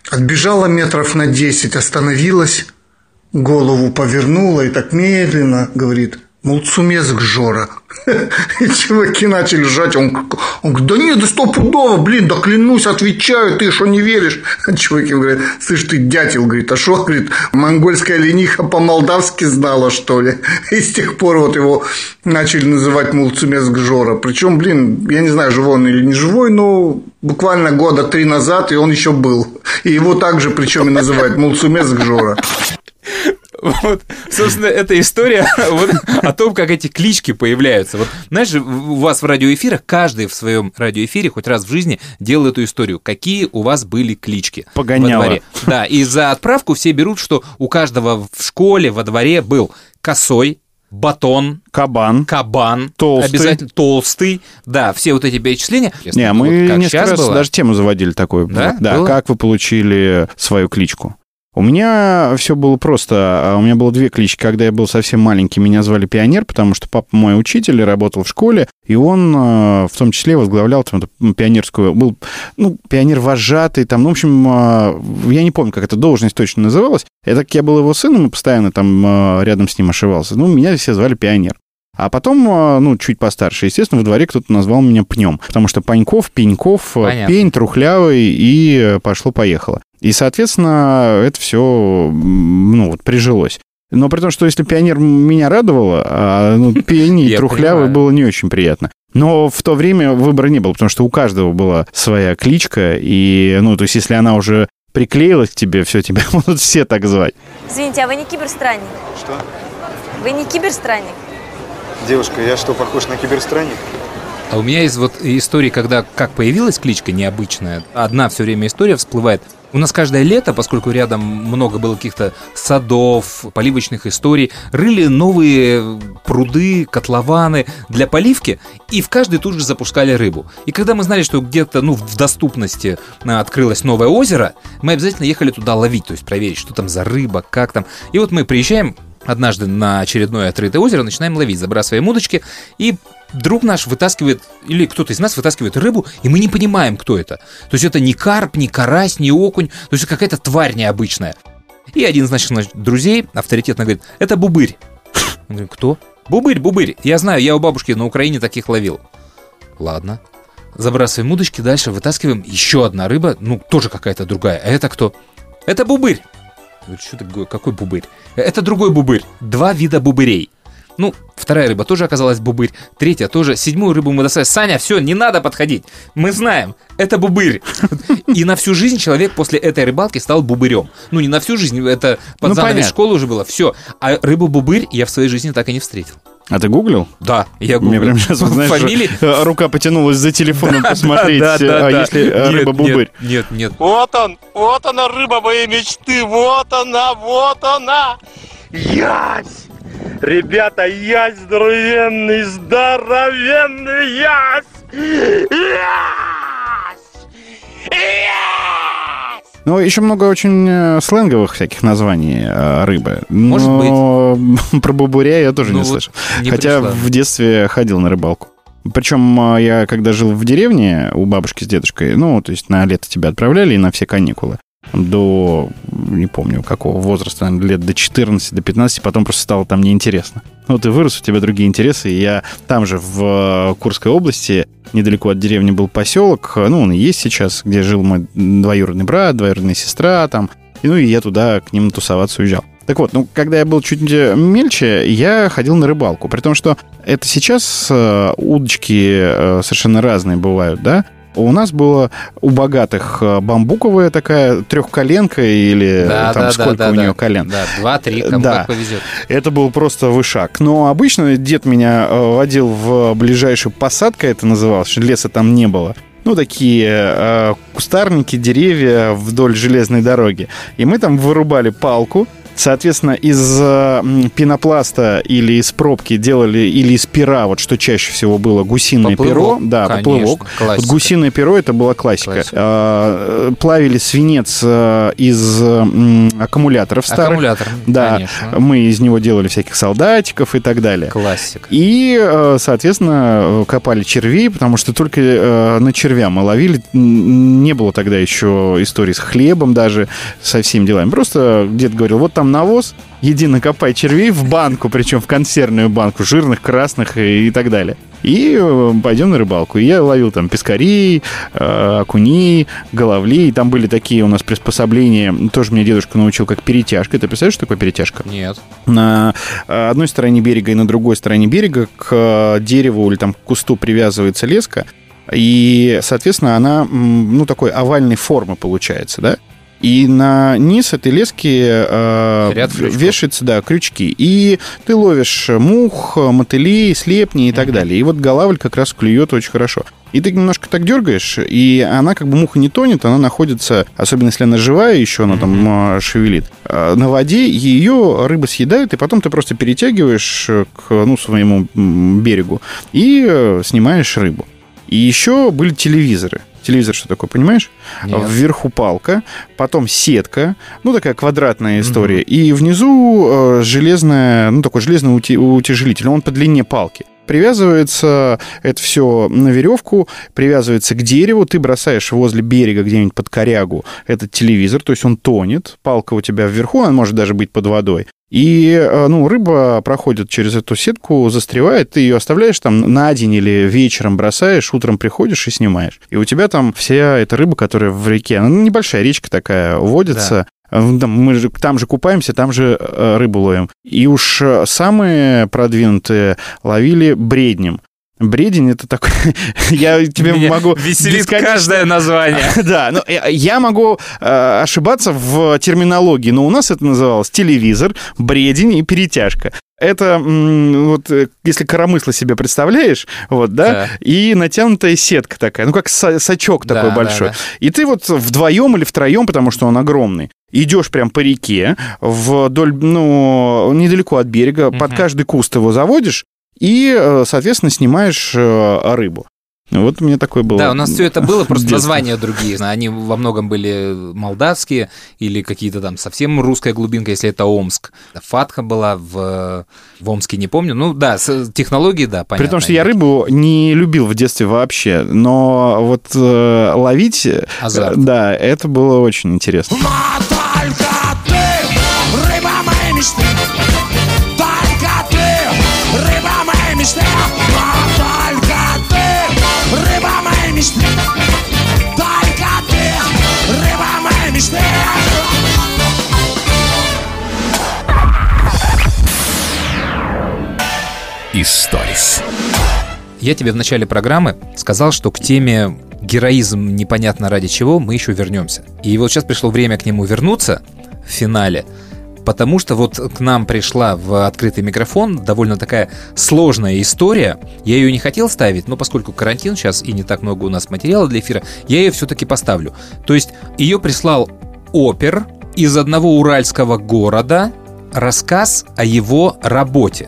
Отбежала метров на 10, остановилась, голову повернула и так медленно, говорит, Молцумезг Жора. И чуваки начали жать. Он, он говорит, да нет, да стопудово, блин, да клянусь, отвечаю, ты что не веришь? А чуваки говорят, слышь, ты дятел, говорит, а что, говорит, монгольская лениха по-молдавски знала, что ли? И с тех пор вот его начали называть Молцумезг Жора. Причем, блин, я не знаю, живой он или не живой, но буквально года три назад, и он еще был. И его также, причем и называют Молцумезг Жора. Вот, собственно, эта история вот, о том, как эти клички появляются. Вот, знаешь, у вас в радиоэфирах, каждый в своем радиоэфире хоть раз в жизни делал эту историю. Какие у вас были клички Погоняло. во дворе? Да, и за отправку все берут, что у каждого в школе, во дворе был косой, батон, кабан, кабан, толстый. обязательно толстый, да, все вот эти перечисления. Не, Вот мы как несколько раз было. даже тему заводили такую. Да? да Было? как вы получили свою кличку? У меня все было просто. А У меня было две клички. Когда я был совсем маленький, меня звали Пионер, потому что папа мой учитель, работал в школе, и он э, в том числе возглавлял там пионерскую... Был, ну, пионер-вожатый, там, ну, в общем, э, я не помню, как эта должность точно называлась. Я так я был его сыном и постоянно там э, рядом с ним ошивался. Ну, меня все звали Пионер. А потом, э, ну, чуть постарше, естественно, во дворе кто-то назвал меня пнем, потому что Паньков, Пеньков, э, Понятно. пень, трухлявый, и э, пошло-поехало. И, соответственно, это все, ну, вот прижилось. Но при том, что если пионер меня радовало, а ну, пень и трухлявый понимаю. было не очень приятно. Но в то время выбора не было, потому что у каждого была своя кличка, и, ну, то есть, если она уже приклеилась к тебе, все, тебя будут все так звать. Извините, а вы не киберстранник? Что? Вы не киберстранник? Девушка, я что, похож на киберстранник? А у меня есть вот истории, когда как появилась кличка необычная. Одна все время история всплывает. У нас каждое лето, поскольку рядом много было каких-то садов, поливочных историй, рыли новые пруды, котлованы для поливки, и в каждый тут же запускали рыбу. И когда мы знали, что где-то ну, в доступности а, открылось новое озеро, мы обязательно ехали туда ловить, то есть проверить, что там за рыба, как там. И вот мы приезжаем однажды на очередное открытое озеро, начинаем ловить, забрасываем удочки, и друг наш вытаскивает, или кто-то из нас вытаскивает рыбу, и мы не понимаем, кто это. То есть это не карп, не карась, не окунь, то есть какая-то тварь необычная. И один из наших друзей авторитетно говорит, это бубырь. Мы говорим, кто? Бубырь, бубырь. Я знаю, я у бабушки на Украине таких ловил. Ладно. Забрасываем удочки, дальше вытаскиваем еще одна рыба, ну, тоже какая-то другая. А это кто? Это бубырь. Что такое, какой бубырь? Это другой бубырь. Два вида бубырей. Ну, вторая рыба тоже оказалась бубырь, третья тоже, седьмую рыбу мы достали. Саня, все, не надо подходить. Мы знаем, это бубырь. И на всю жизнь человек после этой рыбалки стал бубырем. Ну, не на всю жизнь, это под Ну, школы уже было. Все. А рыбу бубырь я в своей жизни так и не встретил. А ты гуглил? Да, я Мне гуглил. прям сейчас, вот, знаешь, Фамилии? э, рука потянулась за телефоном посмотреть, да, да, а да. если э, Нет, рыба-бубырь. Нет, нет. Вот он, вот она, рыба моей мечты, вот она, вот она. Ясь! Ребята, ясь здоровенный, здоровенный ясь! Ясь! Ну, еще много очень э, сленговых всяких названий э, рыбы. Может Но про бубуря я тоже Ну не вот слышал. не Хотя пришла. в детстве ходил на рыбалку. Причем э, я, когда жил в деревне у бабушки с дедушкой, ну, то есть на лето тебя отправляли и на все каникулы. До, не помню, какого возраста, наверное, лет до 14, до 15, потом просто стало там неинтересно. Ну, ты вырос, у тебя другие интересы, и я там же, в э, Курской области, недалеко от деревни был поселок, э, ну, он и есть сейчас, где жил мой двоюродный брат, двоюродная сестра там, и, ну, и я туда к ним тусоваться уезжал. Так вот, ну, когда я был чуть мельче, я ходил на рыбалку. При том, что это сейчас э, удочки э, совершенно разные бывают, да? У нас было у богатых э, бамбуковая такая трехколенка или Да, там да, сколько да, у да, нее да. колен. Да, два-три, кому Да. как повезет. Это был просто вышаг. Но обычно дед меня э, водил в ближайшую посадку, это называлось, леса там не было. Ну, такие э, кустарники, деревья вдоль железной дороги. И мы там вырубали палку, Соответственно, из э, пенопласта или из пробки делали, или из пера, вот что чаще всего было, гусиное Поплывок, перо. Да, конечно, поплывок. классика. Вот гусиное перо это была классика. А, э, Плавили свинец э, из аккумуляторов старых. Аккумулятор, Да, конечно. мы из него делали всяких солдатиков и так далее. Классика. И, э, соответственно, копали червей, потому что только на червя мы ловили. Не было тогда еще истории с хлебом даже, со всеми делами. Просто дед говорил, вот там там навоз, иди накопай червей в банку, причем в консервную банку, жирных, красных и, и так далее. И э, пойдем на рыбалку. И я ловил там пескарей, э, окуней, головлей. Там были такие у нас приспособления. Тоже мне дедушка научил, как перетяжка. Ты представляешь, что такое перетяжка? Нет. На э, одной стороне берега и на другой стороне берега к дереву или там к кусту привязывается леска. И, соответственно, она, ну, такой овальной формы получается, да? И на низ этой лески э, вешаются, да, крючки. И ты ловишь мух, мотылей, слепней и так далее. И вот голавль как раз клюет очень хорошо. И ты немножко так дергаешь, и она как бы муха не тонет, она находится, особенно если она живая еще, она там э, шевелит, э, на воде, ее рыба съедает, и потом ты просто перетягиваешь к ну, своему берегу и э, снимаешь рыбу. И еще были телевизоры. Телевизор что такое, понимаешь? Нет. Вверху палка, потом сетка, ну такая квадратная история, и внизу э, железная, ну такой железный утяжелитель, он по длине палки. Привязывается это все на веревку, привязывается к дереву, ты бросаешь возле берега где-нибудь под корягу этот телевизор, то есть он тонет, палка у тебя вверху, она может даже быть под водой. И, э, ну, рыба проходит через эту сетку, застревает, ты ее оставляешь там на день или вечером бросаешь, утром приходишь и снимаешь. И у тебя там вся эта рыба, которая в реке, она небольшая речка такая, водится, там Мы же, там же купаемся, там же э, рыбу ловим. И уж э, самые продвинутые ловили бреднем. Бредень это такой... я тебе Меня могу... веселит бесконечно- каждое название. да, но я- могу э, ошибаться в терминологии, но у нас это называлось телевизор, бредень и перетяжка. Это вот э, если коромысло себе представляешь, вот, да, Да. и натянутая сетка такая, ну как са- сачок Да, такой да, большой. да. И ты вот вдвоем или втроем, потому что он огромный, идешь прям по реке, вдоль, ну, недалеко от берега, под каждый куст его заводишь и, э, соответственно, снимаешь э, рыбу. Вот у меня такое было. Да, у нас все это было, просто детство. названия другие. Они во многом были молдавские или какие-то там совсем русская глубинка, если это Омск. Фатха была в, в Омске, не помню. Ну да, с- технологии, да, понятно. При том, что я рыбу не любил в детстве вообще, но вот э, ловить, э, Азарт. да, это было очень интересно. Только Историс. Я тебе в начале программы сказал, что к теме героизм непонятно ради чего мы еще вернемся. И вот сейчас пришло время к нему вернуться в финале, потому что вот к нам пришла в открытый микрофон довольно такая сложная история. Я ее не хотел ставить, но поскольку карантин сейчас и не так много у нас материала для эфира, я ее все-таки поставлю. То есть ее прислал опер из одного уральского города рассказ о его работе.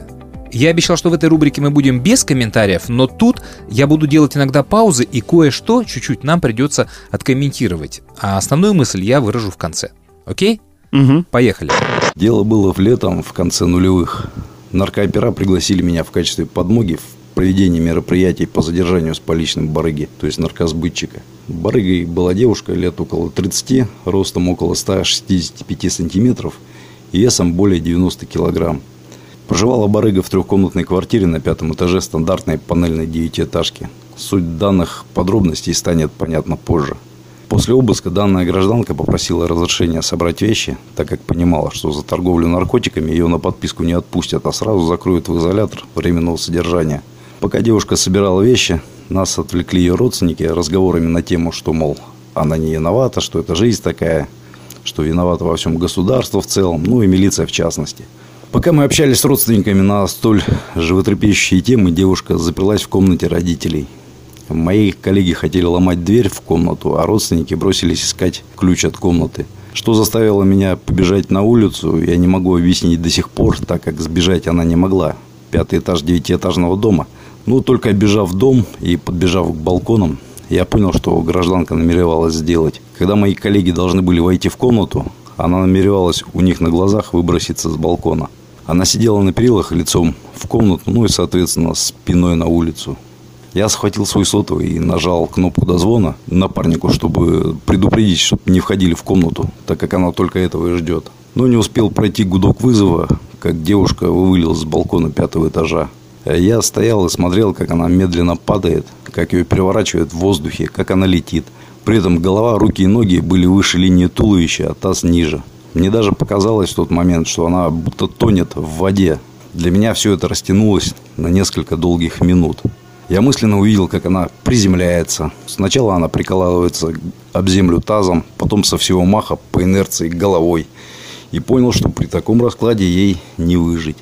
Я обещал, что в этой рубрике мы будем без комментариев, но тут я буду делать иногда паузы, и кое-что чуть-чуть нам придется откомментировать. А основную мысль я выражу в конце. Окей? Угу. Поехали. Дело было в летом, в конце нулевых. Наркоопера пригласили меня в качестве подмоги в проведении мероприятий по задержанию с поличным барыги, то есть наркосбытчика. Барыгой была девушка лет около 30, ростом около 165 сантиметров и весом более 90 килограмм. Проживала барыга в трехкомнатной квартире на пятом этаже стандартной панельной девятиэтажки. Суть данных подробностей станет понятна позже. После обыска данная гражданка попросила разрешения собрать вещи, так как понимала, что за торговлю наркотиками ее на подписку не отпустят, а сразу закроют в изолятор временного содержания. Пока девушка собирала вещи, нас отвлекли ее родственники разговорами на тему, что, мол, она не виновата, что это жизнь такая, что виновата во всем государство в целом, ну и милиция в частности. Пока мы общались с родственниками на столь животрепещущие темы, девушка заперлась в комнате родителей. Мои коллеги хотели ломать дверь в комнату, а родственники бросились искать ключ от комнаты. Что заставило меня побежать на улицу, я не могу объяснить до сих пор, так как сбежать она не могла. Пятый этаж девятиэтажного дома. Но только обежав дом и подбежав к балконам, я понял, что гражданка намеревалась сделать. Когда мои коллеги должны были войти в комнату, она намеревалась у них на глазах выброситься с балкона. Она сидела на перилах лицом в комнату, ну и, соответственно, спиной на улицу. Я схватил свой сотовый и нажал кнопку дозвона напарнику, чтобы предупредить, чтобы не входили в комнату, так как она только этого и ждет. Но не успел пройти гудок вызова, как девушка вывалилась с балкона пятого этажа. Я стоял и смотрел, как она медленно падает, как ее переворачивает в воздухе, как она летит. При этом голова, руки и ноги были выше линии туловища, а таз ниже. Мне даже показалось в тот момент, что она будто тонет в воде. Для меня все это растянулось на несколько долгих минут. Я мысленно увидел, как она приземляется. Сначала она прикалывается об землю тазом, потом со всего маха по инерции головой. И понял, что при таком раскладе ей не выжить.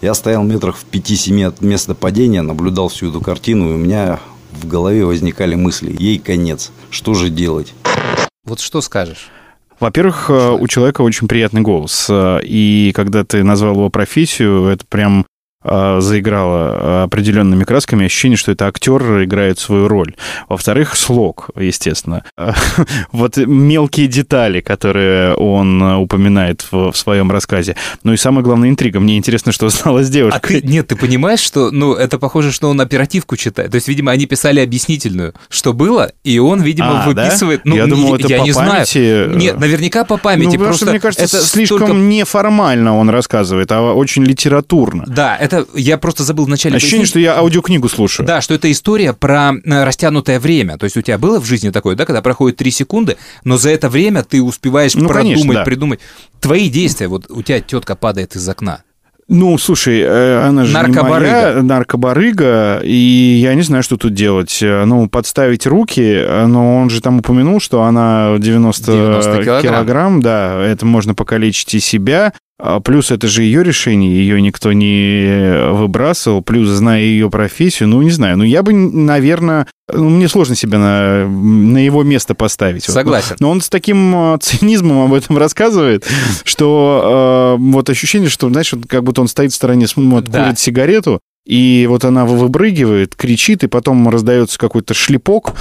Я стоял метрах в 5-7 от места падения, наблюдал всю эту картину, и у меня в голове возникали мысли. Ей конец. Что же делать? Вот что скажешь? Во-первых, э, у человека очень приятный голос. Э, И когда ты назвал его профессию, это прям э, заиграло определенными красками ощущение, что это актер играет свою роль. Во-вторых, слог, естественно. Вот мелкие детали, которые он упоминает в, в своем рассказе. Ну и самое главное, интрига. Мне интересно, что стало с А девушкой. ты, нет, ты понимаешь, что, ну, это похоже, что он оперативку читает. То есть, видимо, они писали объяснительную, что было, и он, видимо, А, да? выписывает. Ну, Я не- думал, это я по не памяти. знаю. Нет, наверняка по памяти. Ну, потому просто что, мне кажется, это слишком неформально он рассказывает, а очень литературно. Да, это я просто забыл вначале. Ощущение, пояснить. что я аудиокнигу слушаю. Да, что это история про э, растянутое время. То есть у тебя было в жизни такое, да, когда проходит 3 секунды, но за это время ты успеваешь Ну, продумать, конечно, да. придумать. Твои действия, вот у тебя тетка падает из окна. Ну, слушай, э, она же Наркобарыга. не моя, наркобарыга, и я не знаю, что тут делать. Э, Ну, подставить руки, но он же там упомянул, что она 90, 90 килограмм. килограмм, да, это можно покалечить и себя. А Плюс это же ее решение, ее никто не выбрасывал. Плюс, зная ее профессию, ну, не знаю. Ну, я бы, наверное, ну, мне сложно себя на, на его место поставить. Вот. Согласен. Но он с таким э, цинизмом об этом рассказывает, что э, вот ощущение, что, знаешь, вот как будто он стоит в стороне, смотрит, Да. курит сигарету, и вот она выпрыгивает, кричит, и потом раздается какой-то шлепок,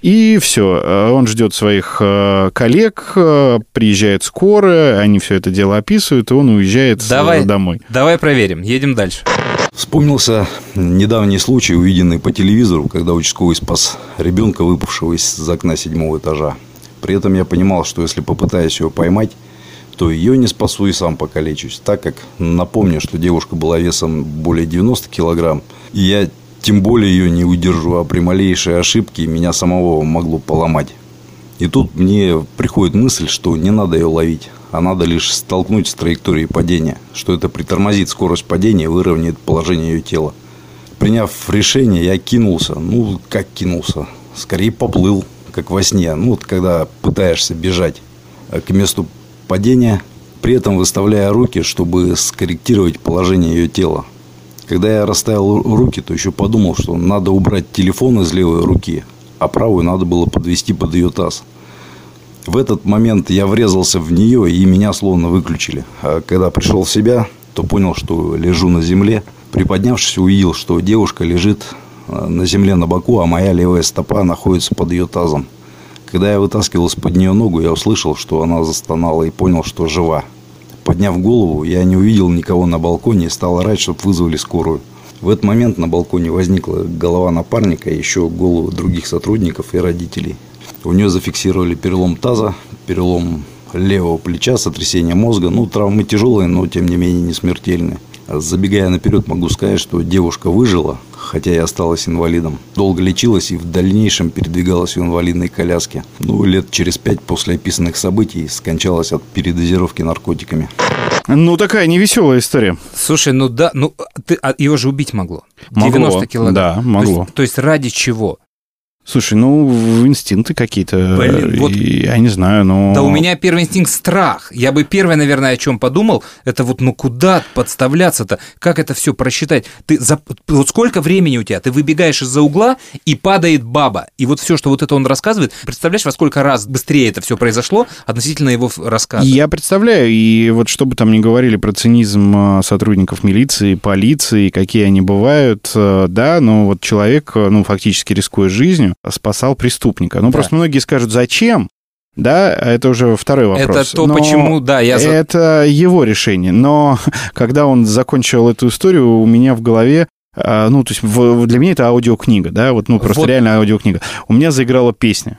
и все. Он ждет своих э, коллег, э, приезжает скорая, они все это дело описывают, и он уезжает э, Давай, домой. давай проверим, едем дальше. Вспомнился недавний случай, увиденный по телевизору, когда участковый спас ребенка, выпавшего из окна седьмого этажа. При этом я понимал, что если попытаюсь ее поймать, то ее не спасу и сам покалечусь, так как напомню, что девушка была весом более 90 килограмм, и я тем более ее не удержу, а при малейшей ошибке меня самого могло поломать. И тут мне приходит мысль, что не надо ее ловить, а надо лишь столкнуть с траекторией падения, что это притормозит скорость падения и выровняет положение ее тела. Приняв решение, я кинулся. Ну, как кинулся? Скорее поплыл, как во сне. Ну, вот когда пытаешься бежать э, к месту падения, при этом выставляя руки, чтобы скорректировать положение ее тела. Когда я расставил ру- руки, то еще подумал, что надо убрать телефон из левой руки, а правую надо было подвести под ее таз. В этот момент я врезался в нее, и меня словно выключили. А когда пришел в себя, то понял, что лежу на земле. Приподнявшись, увидел, что девушка лежит э, на земле на боку, а моя левая стопа находится под ее тазом. Когда я вытаскивал из-под нее ногу, я услышал, что она застонала и понял, что жива. Подняв голову, я не увидел никого на балконе и стал орать, чтобы вызвали скорую. В этот момент на балконе возникла голова напарника, еще головы других сотрудников и родителей. У нее зафиксировали перелом таза, перелом левого плеча, сотрясение мозга. Ну, травмы тяжелые, но тем не менее не смертельные. Забегая наперед, могу сказать, что девушка выжила, хотя и осталась инвалидом. Долго лечилась и в дальнейшем передвигалась в инвалидной коляске. Ну, лет через пять после описанных событий скончалась от передозировки наркотиками. Ну, такая невеселая история. Слушай, ну да, ну ты, а его же убить могло. Могло, 90 килограмм. да, То есть- могло. То есть, ради чего? Слушай, ну, инстинкты какие-то. Блин, вот- Я не знаю, но... Да у меня первый инстинкт страх. Я бы первое, наверное, о чем подумал, это вот ну куда подставляться-то? Как это все просчитать? Ты за... Вот сколько времени у тебя? Ты выбегаешь из-за угла, и падает баба. И вот все, что вот это он рассказывает, представляешь, во сколько раз быстрее это все произошло относительно его рассказа? Я представляю, и вот что бы там ни говорили про цинизм э, сотрудников милиции, полиции, какие они бывают, э, да, но вот человек, э, ну, фактически рискуя жизнью, спасал преступника. Ну, Да. просто многие скажут, зачем? Да, это уже второй вопрос. Это то, Но почему, да, я Это его решение. Но когда он закончил эту историю, у меня в голове а, ну, то есть в- для меня это аудиокнига, да, вот, ну, просто Вот. реально аудиокнига. У меня заиграла песня.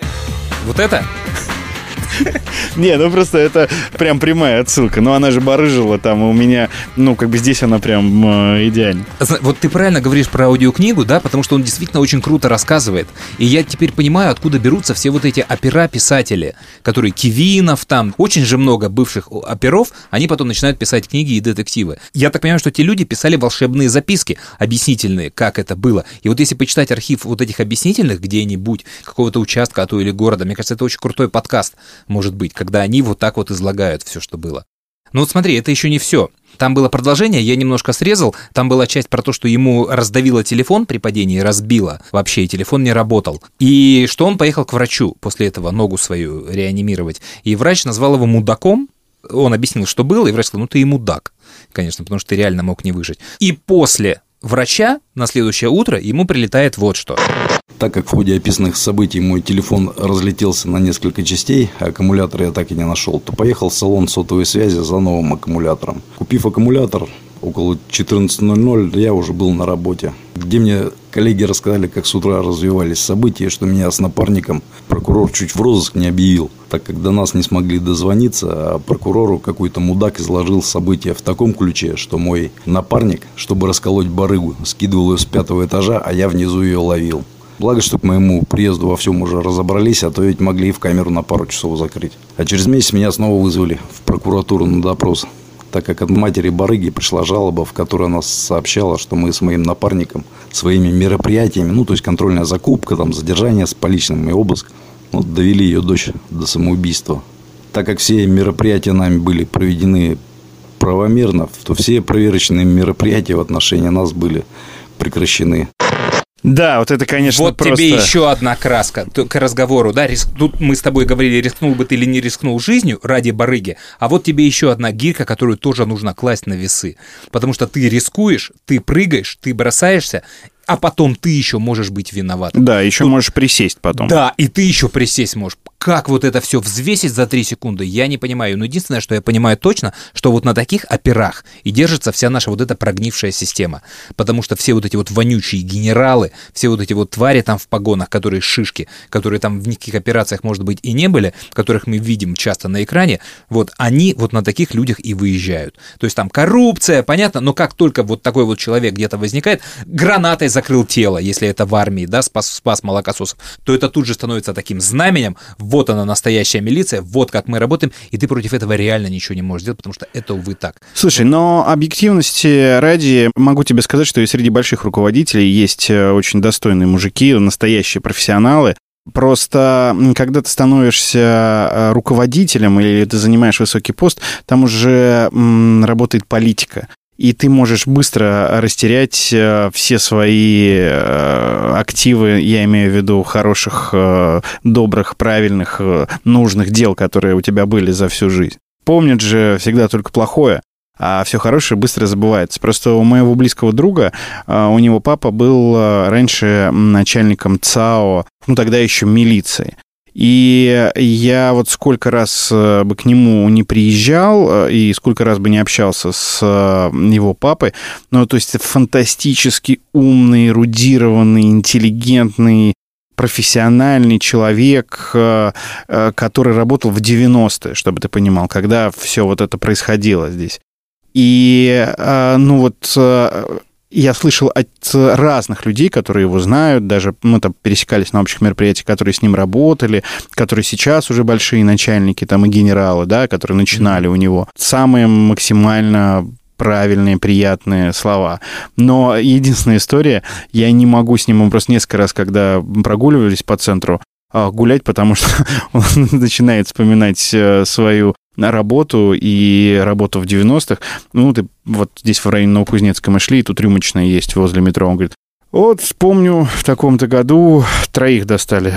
Вот это? Не, ну просто это прям прямая отсылка. Но она же барыжила там, у меня, ну, как бы здесь она прям э, идеальна. Зна- Вот ты правильно говоришь про аудиокнигу, да, потому что он действительно очень круто рассказывает. И я теперь понимаю, откуда берутся все вот эти опера-писатели, которые Кивинов там, очень же много бывших оперов, они потом начинают писать книги и детективы. Я так понимаю, что те люди писали волшебные записки объяснительные, как это было. И вот если почитать архив вот этих объяснительных где-нибудь, какого-то участка, а то или города, мне кажется, это очень крутой подкаст, может быть, когда они вот так вот излагают все, что было. Ну вот смотри, это еще не все. Там было продолжение, я немножко срезал. Там была часть про то, что ему раздавило телефон при падении, разбило вообще, и телефон не работал. И что он поехал к врачу после этого ногу свою реанимировать. И врач назвал его мудаком. Он объяснил, что было, и врач сказал, ну ты и мудак, конечно, потому что ты реально мог не выжить. И после врача на следующее утро ему прилетает вот что. Так как в ходе описанных событий мой телефон разлетелся на несколько частей, а аккумулятор я так и не нашел, то поехал в салон сотовой связи за новым аккумулятором. Купив аккумулятор, около 14.00 я уже был на работе, где мне коллеги рассказали, как с утра развивались события, что меня с напарником прокурор чуть в розыск не объявил, так как до нас не смогли дозвониться, а прокурору какой-то мудак изложил события в таком ключе, что мой напарник, чтобы расколоть барыгу, скидывал ее с пятого этажа, а я внизу ее ловил. Благо, что к моему приезду во всем уже разобрались, а то ведь могли и в камеру на пару часов закрыть. А через месяц меня снова вызвали в прокуратуру на допрос, так как от матери барыги пришла жалоба, в которой она сообщала, что мы с моим напарником своими мероприятиями, ну, то есть контрольная закупка, там, задержание с поличным и обыск, вот, довели ее дочь до самоубийства. Так как все мероприятия нами были проведены правомерно, то все проверочные мероприятия в отношении нас были прекращены. Да, вот это, конечно, Вот просто... тебе еще одна краска к разговору, да, рис- тут мы с тобой говорили, рискнул бы ты или не рискнул жизнью ради барыги, а вот тебе еще одна гирька, которую тоже нужно класть на весы, потому что ты рискуешь, ты прыгаешь, ты бросаешься, а потом ты еще можешь быть виноват. Да, еще можешь присесть потом. Да, и ты еще присесть можешь. Как вот это все взвесить за 3 секунды, я не понимаю. Но единственное, что я понимаю точно, что вот на таких операх и держится вся наша вот эта прогнившая система. Потому что все вот эти вот вонючие генералы, все вот эти вот твари там в погонах, которые шишки, которые там в никаких операциях, может быть, и не были, которых мы видим часто на экране, вот они вот на таких людях и выезжают. То есть там коррупция, понятно, но как только вот такой вот человек где-то возникает, гранатой закрыл тело, если это в армии, да, спас, спас молокососов, то это тут же становится таким знаменем, вот она настоящая милиция, вот как мы работаем, и ты против этого реально ничего не можешь сделать, потому что это, увы, так. Слушай, но объективности ради могу тебе сказать, что и среди больших руководителей есть э, очень достойные мужики, настоящие профессионалы. Просто когда ты становишься э, руководителем или ты занимаешь высокий пост, там уже м, работает политика. И ты можешь быстро растерять э, все свои э, активы, я имею в виду хороших, э, добрых, правильных, нужных дел, которые у тебя были за всю жизнь. Помнят же всегда только плохое, а все хорошее быстро забывается. Просто у моего близкого друга, у него папа был раньше начальником ЦАО, ну тогда еще милиции. И я вот сколько раз э, бы к нему не приезжал э, и сколько раз бы не общался с э, его папой, ну, то есть фантастически умный, эрудированный, интеллигентный, профессиональный человек, который работал в 90-е, чтобы ты понимал, когда все вот это происходило здесь. И, ну вот, я слышал от разных людей, которые его знают, даже мы там пересекались на общих мероприятиях, которые с ним работали, которые сейчас уже большие начальники там и генералы, да, которые начинали у него. Самые максимально правильные, приятные слова. Но единственная история, я не могу с ним, мы просто несколько раз, когда прогуливались по центру, а, гулять, потому что он начинает вспоминать э, свою работу и работу в 90-х. Ну, ты вот здесь в районе Новокузнецка мы шли, и тут рюмочная есть возле метро. Он говорит, вот вспомню, в таком-то году троих достали.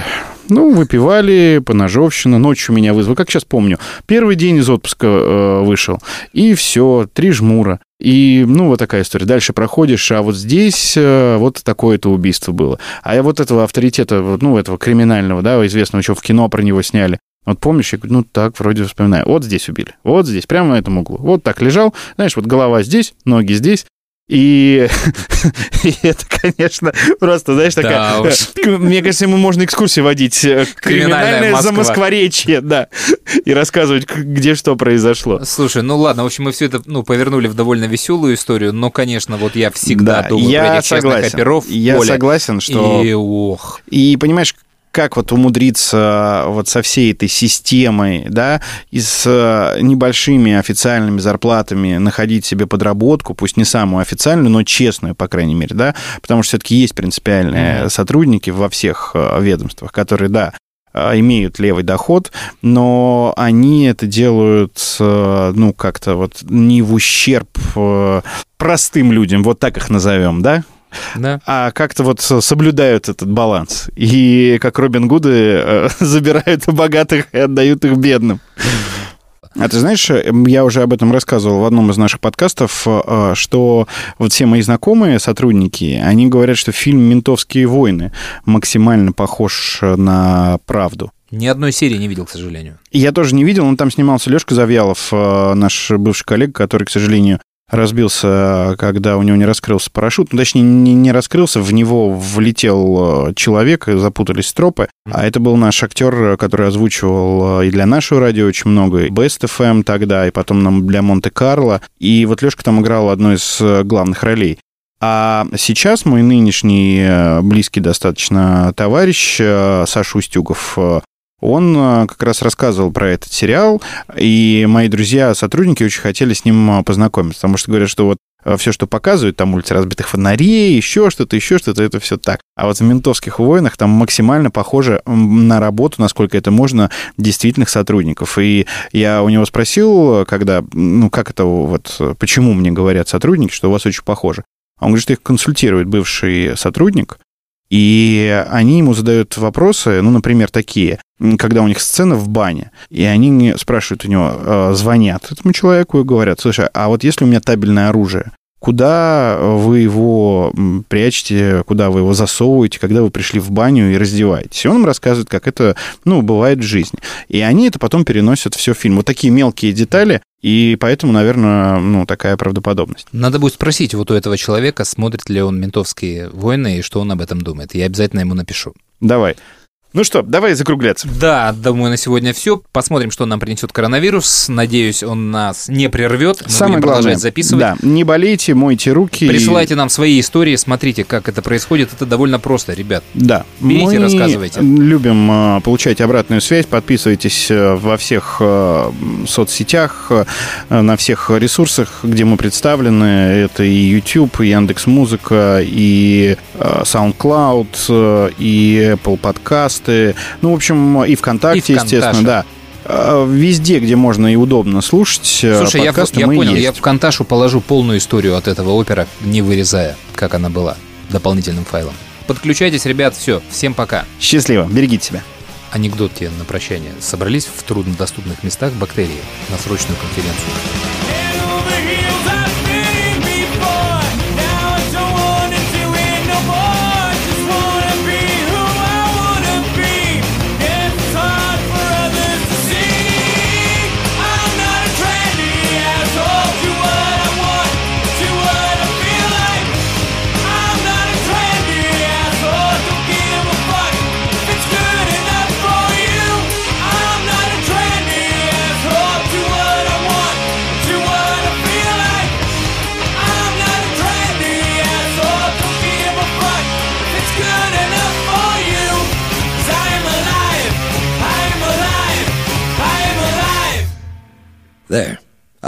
Ну, выпивали, поножовщина, ночью меня вызвали. Как сейчас помню, первый день из отпуска э, вышел, и все, три жмура. И, ну, вот такая история. Дальше проходишь, а вот здесь э, вот такое-то убийство было. А я вот этого авторитета, ну, этого криминального, да, известного, еще в кино про него сняли. Вот помнишь, я говорю, ну так, вроде вспоминаю. Вот здесь убили, вот здесь, прямо на этом углу. Вот так лежал, знаешь, вот голова здесь, ноги здесь. И, и это, конечно, просто, знаешь, Да такая... уж. э, Мне кажется, ему можно экскурсии водить. э, Криминальное Москва. замоскворечье, да. И рассказывать, где что произошло. Слушай, ну ладно, в общем, мы все это ну, повернули в довольно веселую историю, но, конечно, вот я всегда Да, думаю я про этих согласен. оперов. Я Коля. согласен, что- И ох. И понимаешь, как вот умудриться вот со всей этой системой, да, и с э, небольшими официальными зарплатами находить себе подработку, пусть не самую официальную, но честную, по крайней мере, да, потому что все-таки есть принципиальные сотрудники во всех э, ведомствах, которые, да, э, имеют левый доход, но они это делают, ну, как-то вот не в ущерб простым людям, вот так их назовем, да? Да. а как-то вот соблюдают этот баланс. И как Робин Гуды э, забирают у богатых и отдают их бедным. А ты знаешь, э, я уже об этом рассказывал в одном из наших подкастов, э, что вот все мои знакомые сотрудники, они говорят, что фильм «Ментовские войны» максимально похож на правду. Ни одной серии не видел, к сожалению. Я тоже не видел, но там снимался Лешка Завьялов, э, наш бывший коллега, который, к сожалению, разбился, когда у него не раскрылся парашют. Ну, точнее, не, не раскрылся, в него влетел э, человек, запутались стропы. А это был наш актер, который озвучивал э, и для нашего радио очень много, и Best FM тогда, и потом нам для Монте-Карло. И вот Лешка там играл одну из э, главных ролей. А сейчас мой нынешний близкий достаточно товарищ Саша Устюгов, он э, как раз рассказывал про этот сериал, и мои друзья, сотрудники очень хотели с ним э, познакомиться, потому что говорят, что вот все, что показывают, там улицы разбитых фонарей, еще что-то, еще что-то, это все так. А вот в «Ментовских войнах» там максимально похоже на работу, насколько это можно, действительных сотрудников. И я у него спросил, когда, ну, как это вот, почему мне говорят сотрудники, что у вас очень похоже. Он говорит, что их консультирует бывший сотрудник, и они ему задают вопросы, ну, например, такие, когда у них сцена в бане, и они спрашивают у него, э, звонят этому человеку и говорят, слушай, а вот если у меня табельное оружие, куда вы его прячете, куда вы его засовываете, когда вы пришли в баню и раздеваетесь. И он им рассказывает, как это, ну, бывает в жизни. И они это потом переносят все в фильм. Вот такие мелкие детали, и поэтому, наверное, ну, такая правдоподобность. Надо будет спросить вот у этого человека, смотрит ли он «Ментовские войны» и что он об этом думает. Я обязательно ему напишу. Давай. Ну что, давай закругляться. Да, думаю, на сегодня все. Посмотрим, что нам принесет коронавирус. Надеюсь, он нас не прервет. Мы Самое будем главное, продолжать записывать. да, не болейте, мойте руки. Присылайте нам свои истории, смотрите, как это происходит. Это довольно просто, ребят. Да. Берите, Мы рассказывайте. любим э, получать обратную связь. Подписывайтесь э, во всех э, соцсетях, э, на всех ресурсах, где мы представлены. Это и YouTube, и Яндекс.Музыка, и SoundCloud, и Apple подкасты. Ну, в общем, и ВКонтакте, И естественно, да. Э, Везде, где можно и удобно слушать э, Слушай, я, подкасты, я мы понял, есть. я в Конташу положу полную историю от этого опера, не вырезая, как она была, дополнительным файлом. Подключайтесь, ребят, все, всем пока. Счастливо, берегите себя. Анекдот тебе на прощание. Собрались в труднодоступных местах бактерии на срочную конференцию.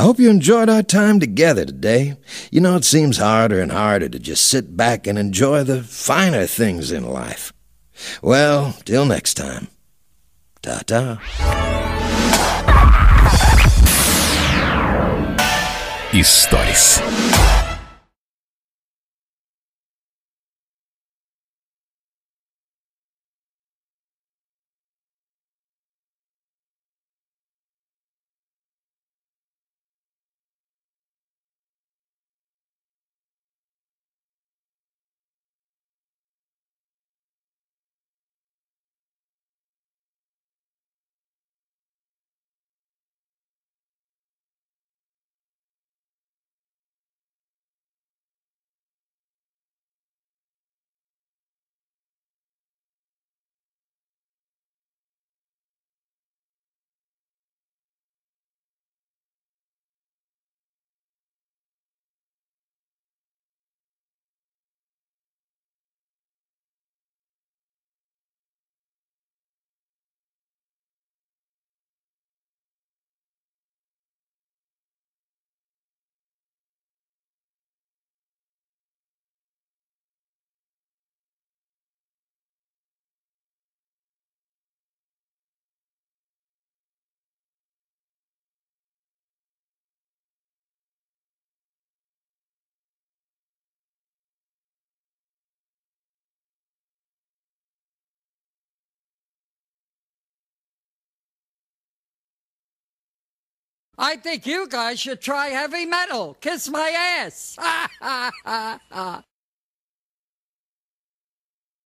hope you enjoyed our time together today. You know, it seems harder and harder to just sit back and enjoy the finer things in life. Well, till next time. Ta ta. Историс. I think you guys should try heavy metal. Kiss my ass.